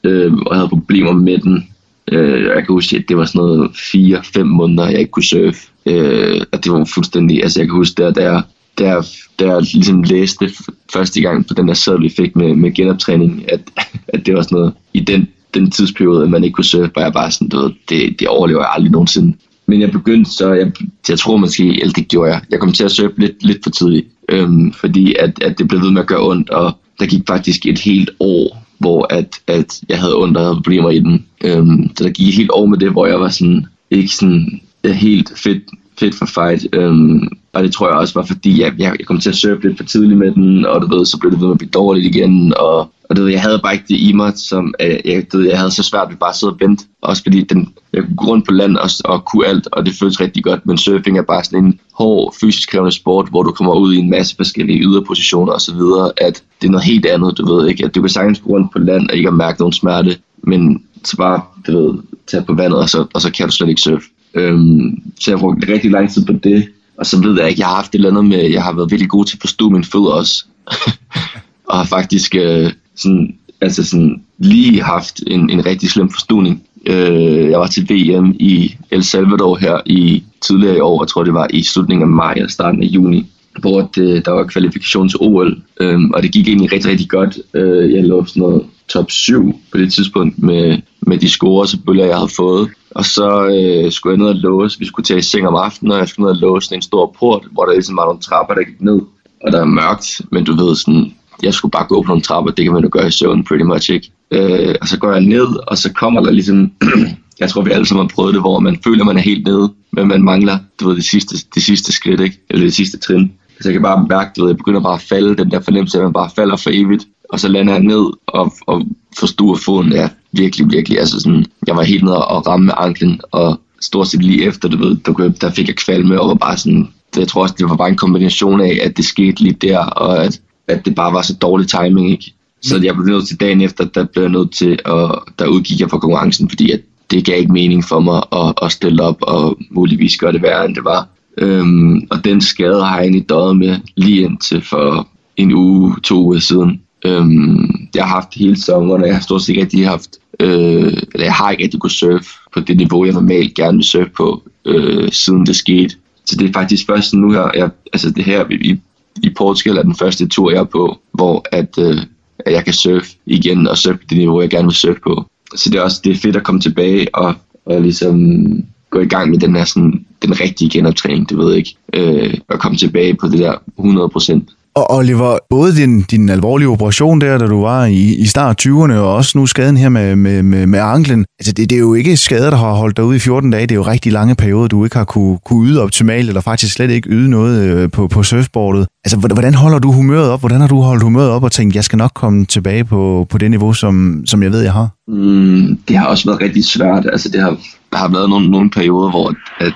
Øh, og havde problemer med den Øh, jeg kan huske, at det var sådan noget 4-5 måneder, jeg ikke kunne surfe. Øh, og det var fuldstændig, altså jeg kan huske, der, der, der, der jeg ligesom læste første gang på den der sæd, vi fik med, med genoptræning, at, <laughs> at det var sådan noget, i den, den tidsperiode, at man ikke kunne surfe, var jeg bare sådan, du ved, det, det overlever jeg aldrig nogensinde. Men jeg begyndte så, jeg, jeg tror måske, eller det gjorde jeg, jeg kom til at surfe lidt, lidt for tidligt, øhm, fordi at, at det blev ved med at gøre ondt, og der gik faktisk et helt år, hvor at, at jeg havde ondt og havde problemer i den. Øhm, så der gik helt år med det, hvor jeg var sådan, ikke sådan helt fedt, fedt for fight. Øhm, og det tror jeg også var, fordi jeg, jeg, jeg kom til at surfe lidt for tidligt med den, og du ved, så blev det ved med at blive dårligt igen, og og det, jeg havde bare ikke det i mig, som øh, jeg, det, jeg havde så svært ved bare at sidde og vente. Også fordi den, jeg kunne gå rundt på land og, og kunne alt, og det føles rigtig godt. Men surfing er bare sådan en hård, fysisk krævende sport, hvor du kommer ud i en masse forskellige yderpositioner osv. At det er noget helt andet, du ved ikke. At du kan sagtens gå rundt på land og ikke mærke nogen smerte, men så bare, du ved, tage på vandet, og så, og så kan du slet ikke surfe. Øhm, så jeg brugte rigtig lang tid på det. Og så ved jeg ikke, jeg har haft et eller andet med, jeg har været virkelig god til at forstå mine fødder også. <laughs> og har faktisk øh, sådan, altså sådan, lige haft en, en rigtig slem forstuning. Øh, jeg var til VM i El Salvador her i tidligere i år, jeg tror det var i slutningen af maj eller starten af juni, hvor det, øh, der var kvalifikation til OL, øh, og det gik egentlig rigtig, rigtig godt. Øh, jeg lå sådan noget top 7 på det tidspunkt med, med de score, selvfølgelig, jeg havde fået. Og så øh, skulle jeg ned og låse, vi skulle tage i seng om aftenen, og jeg skulle ned og låse en stor port, hvor der ligesom var nogle trapper, der gik ned. Og der er mørkt, men du ved sådan, jeg skulle bare gå på nogle trapper, det kan man jo gøre i søvn pretty much, ikke? Øh, og så går jeg ned, og så kommer der ligesom, <clears throat> jeg tror vi alle sammen har prøvet det, hvor man føler, man er helt nede, men man mangler, du ved, det sidste, det sidste skridt, ikke? Eller det sidste trin. Så jeg kan bare mærke, du ved, jeg begynder bare at falde, den der fornemmelse, at man bare falder for evigt. Og så lander jeg ned og, og forstuer foden, ja, virkelig, virkelig. Altså sådan, jeg var helt nede og ramme med anklen, og stort set lige efter, du ved, der, der fik jeg kvalme, og var bare sådan, jeg tror også, det var bare en kombination af, at det skete lige der, og at at det bare var så dårlig timing, ikke? Så jeg blev nødt til dagen efter, der blev jeg nødt til, at der udgik jeg fra konkurrencen, fordi at det gav ikke mening for mig at, at stille op og muligvis gøre det værre, end det var. Øhm, og den skade har jeg egentlig døjet med lige indtil for en uge, to uger siden. Øhm, jeg har haft hele sommeren, og jeg har stort set ikke rigtig haft, øh, eller jeg har ikke rigtig kunne surfe på det niveau, jeg normalt gerne vil surfe på, øh, siden det skete. Så det er faktisk først nu her, jeg, altså det her, vi, i Portugal er den første tur, jeg er på, hvor at, øh, at jeg kan surfe igen og surfe det niveau, jeg gerne vil surfe på. Så det er også det er fedt at komme tilbage og, og ligesom gå i gang med den her sådan, den rigtige genoptræning, det ved jeg ikke, øh, og komme tilbage på det der 100%. Og Oliver, både din, din alvorlige operation der, da du var i, i start 20'erne, og også nu skaden her med, med, med, med anklen, altså det, det er jo ikke skader, der har holdt dig ude i 14 dage, det er jo rigtig lange perioder, du ikke har kunne, kunne yde optimalt, eller faktisk slet ikke yde noget øh, på, på surfboardet. Altså hvordan holder du humøret op? Hvordan har du holdt humøret op og tænkt, jeg skal nok komme tilbage på, på det niveau, som, som jeg ved, jeg har? Mm, det har også været rigtig svært. Altså det har, der har været nogle, nogle perioder, hvor at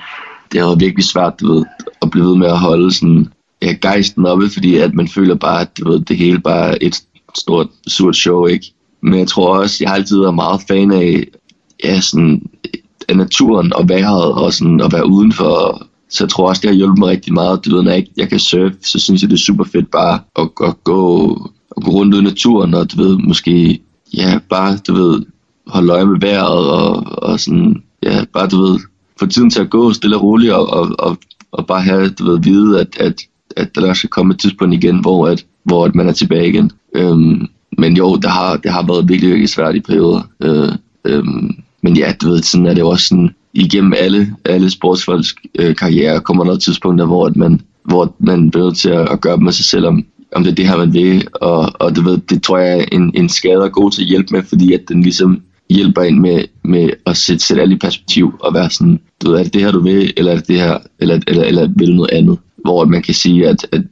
det har været virkelig svært du ved, at blive ved med at holde sådan ja, gejsten oppe, fordi at man føler bare, at du ved, det hele bare er et stort, surt show, ikke? Men jeg tror også, jeg har altid været meget fan af, ja, sådan, af naturen og vejret og sådan at være udenfor. Så jeg tror også, det har hjulpet mig rigtig meget. Du ved, når jeg, jeg kan surfe, så synes jeg, det er super fedt bare at, at gå, at gå rundt i naturen og du ved, måske, ja, bare, du ved, holde øje med vejret og, og sådan, ja, bare, du ved, få tiden til at gå stille og roligt og, og, og, og bare have, du ved, vide, at, at at der skal komme et tidspunkt igen, hvor, at, hvor at man er tilbage igen. Øhm, men jo, det har, det har været virkelig, virkelig svært i perioder. Øh, øhm, men ja, du ved, sådan er det også sådan, igennem alle, alle sportsfolks øh, karriere kommer der tidspunkter, hvor at man, hvor man bliver nødt til at, at gøre med sig selv, om, om det er det her, man vil. Og, og du ved, det tror jeg, en, en skade er god til at hjælpe med, fordi at den ligesom hjælper ind med, med at sætte, sætte alle i perspektiv og være sådan, du ved, er det det her, du vil, eller er det det her, eller, eller, eller vil noget andet? Hvor man kan sige, at, at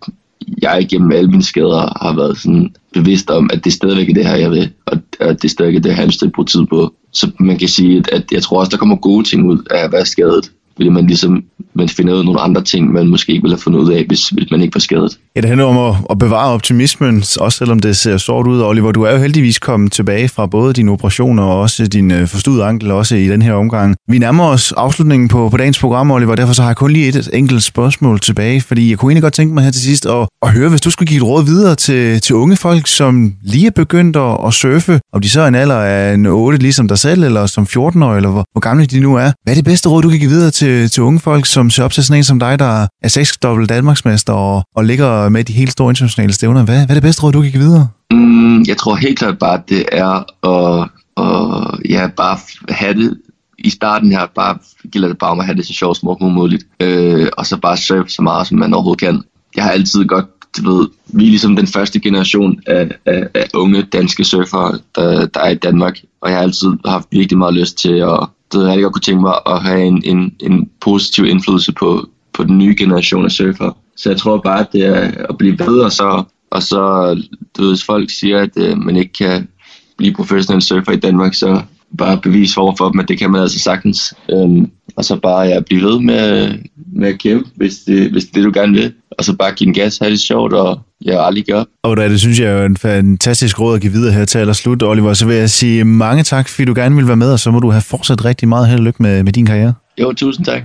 jeg igennem alle mine skader har været sådan bevidst om, at det stadigvæk er det her, jeg vil, og at det stadigvæk er det, jeg har på tid på. Så man kan sige, at, at jeg tror også, der kommer gode ting ud af at være skadet fordi man ligesom man finder ud af nogle andre ting, man måske ikke ville have fundet ud af, hvis, hvis man ikke var skadet. Ja, det handler om at, at bevare optimismen, også selvom det ser sort ud. Oliver, du er jo heldigvis kommet tilbage fra både din operationer og også din øh, forstudede ankel, også i den her omgang. Vi nærmer os afslutningen på, på dagens program, Oliver, derfor så har jeg kun lige et enkelt spørgsmål tilbage, fordi jeg kunne egentlig godt tænke mig her til sidst at, at høre, hvis du skulle give et råd videre til, til unge folk, som lige er begyndt at, at surfe, om de så er en alder af en 8, ligesom dig selv, eller som 14 år, eller hvor, hvor gamle de nu er. Hvad er det bedste råd, du kan give videre til til, til unge folk, som ser op til sådan en som dig, der er seksdobbelt Danmarksmester og, og ligger med de helt store internationale stævner. Hvad, hvad er det bedste råd, du kan give videre? Mm, jeg tror helt klart bare, at det er at, at ja, bare have det i starten her, bare gælder det bare om at have det så sjovt som muligt. Øh, og så bare surfe så meget, som man overhovedet kan. Jeg har altid godt, du ved, vi er ligesom den første generation af, af, af unge danske surfere, der, der er i Danmark. Og jeg har altid haft virkelig meget lyst til at, det jeg godt kunne tænke mig at have en, en, en positiv indflydelse på, på den nye generation af surfer. Så jeg tror bare, at det er at blive bedre, så, og så, du ved, hvis folk siger, at øh, man ikke kan blive professionel surfer i Danmark, så bare bevise over for dem, at det kan man altså sagtens. Øhm, og så bare ja, blive ved med, med at kæmpe, hvis det, hvis det er det, du gerne vil. Og så bare give en gas, have det sjovt, og jeg aldrig gør. Og det synes jeg er en fantastisk råd at give videre her til allerslut, Oliver. Så vil jeg sige mange tak, fordi du gerne vil være med, og så må du have fortsat rigtig meget held og lykke med, med din karriere. Jo, tusind tak.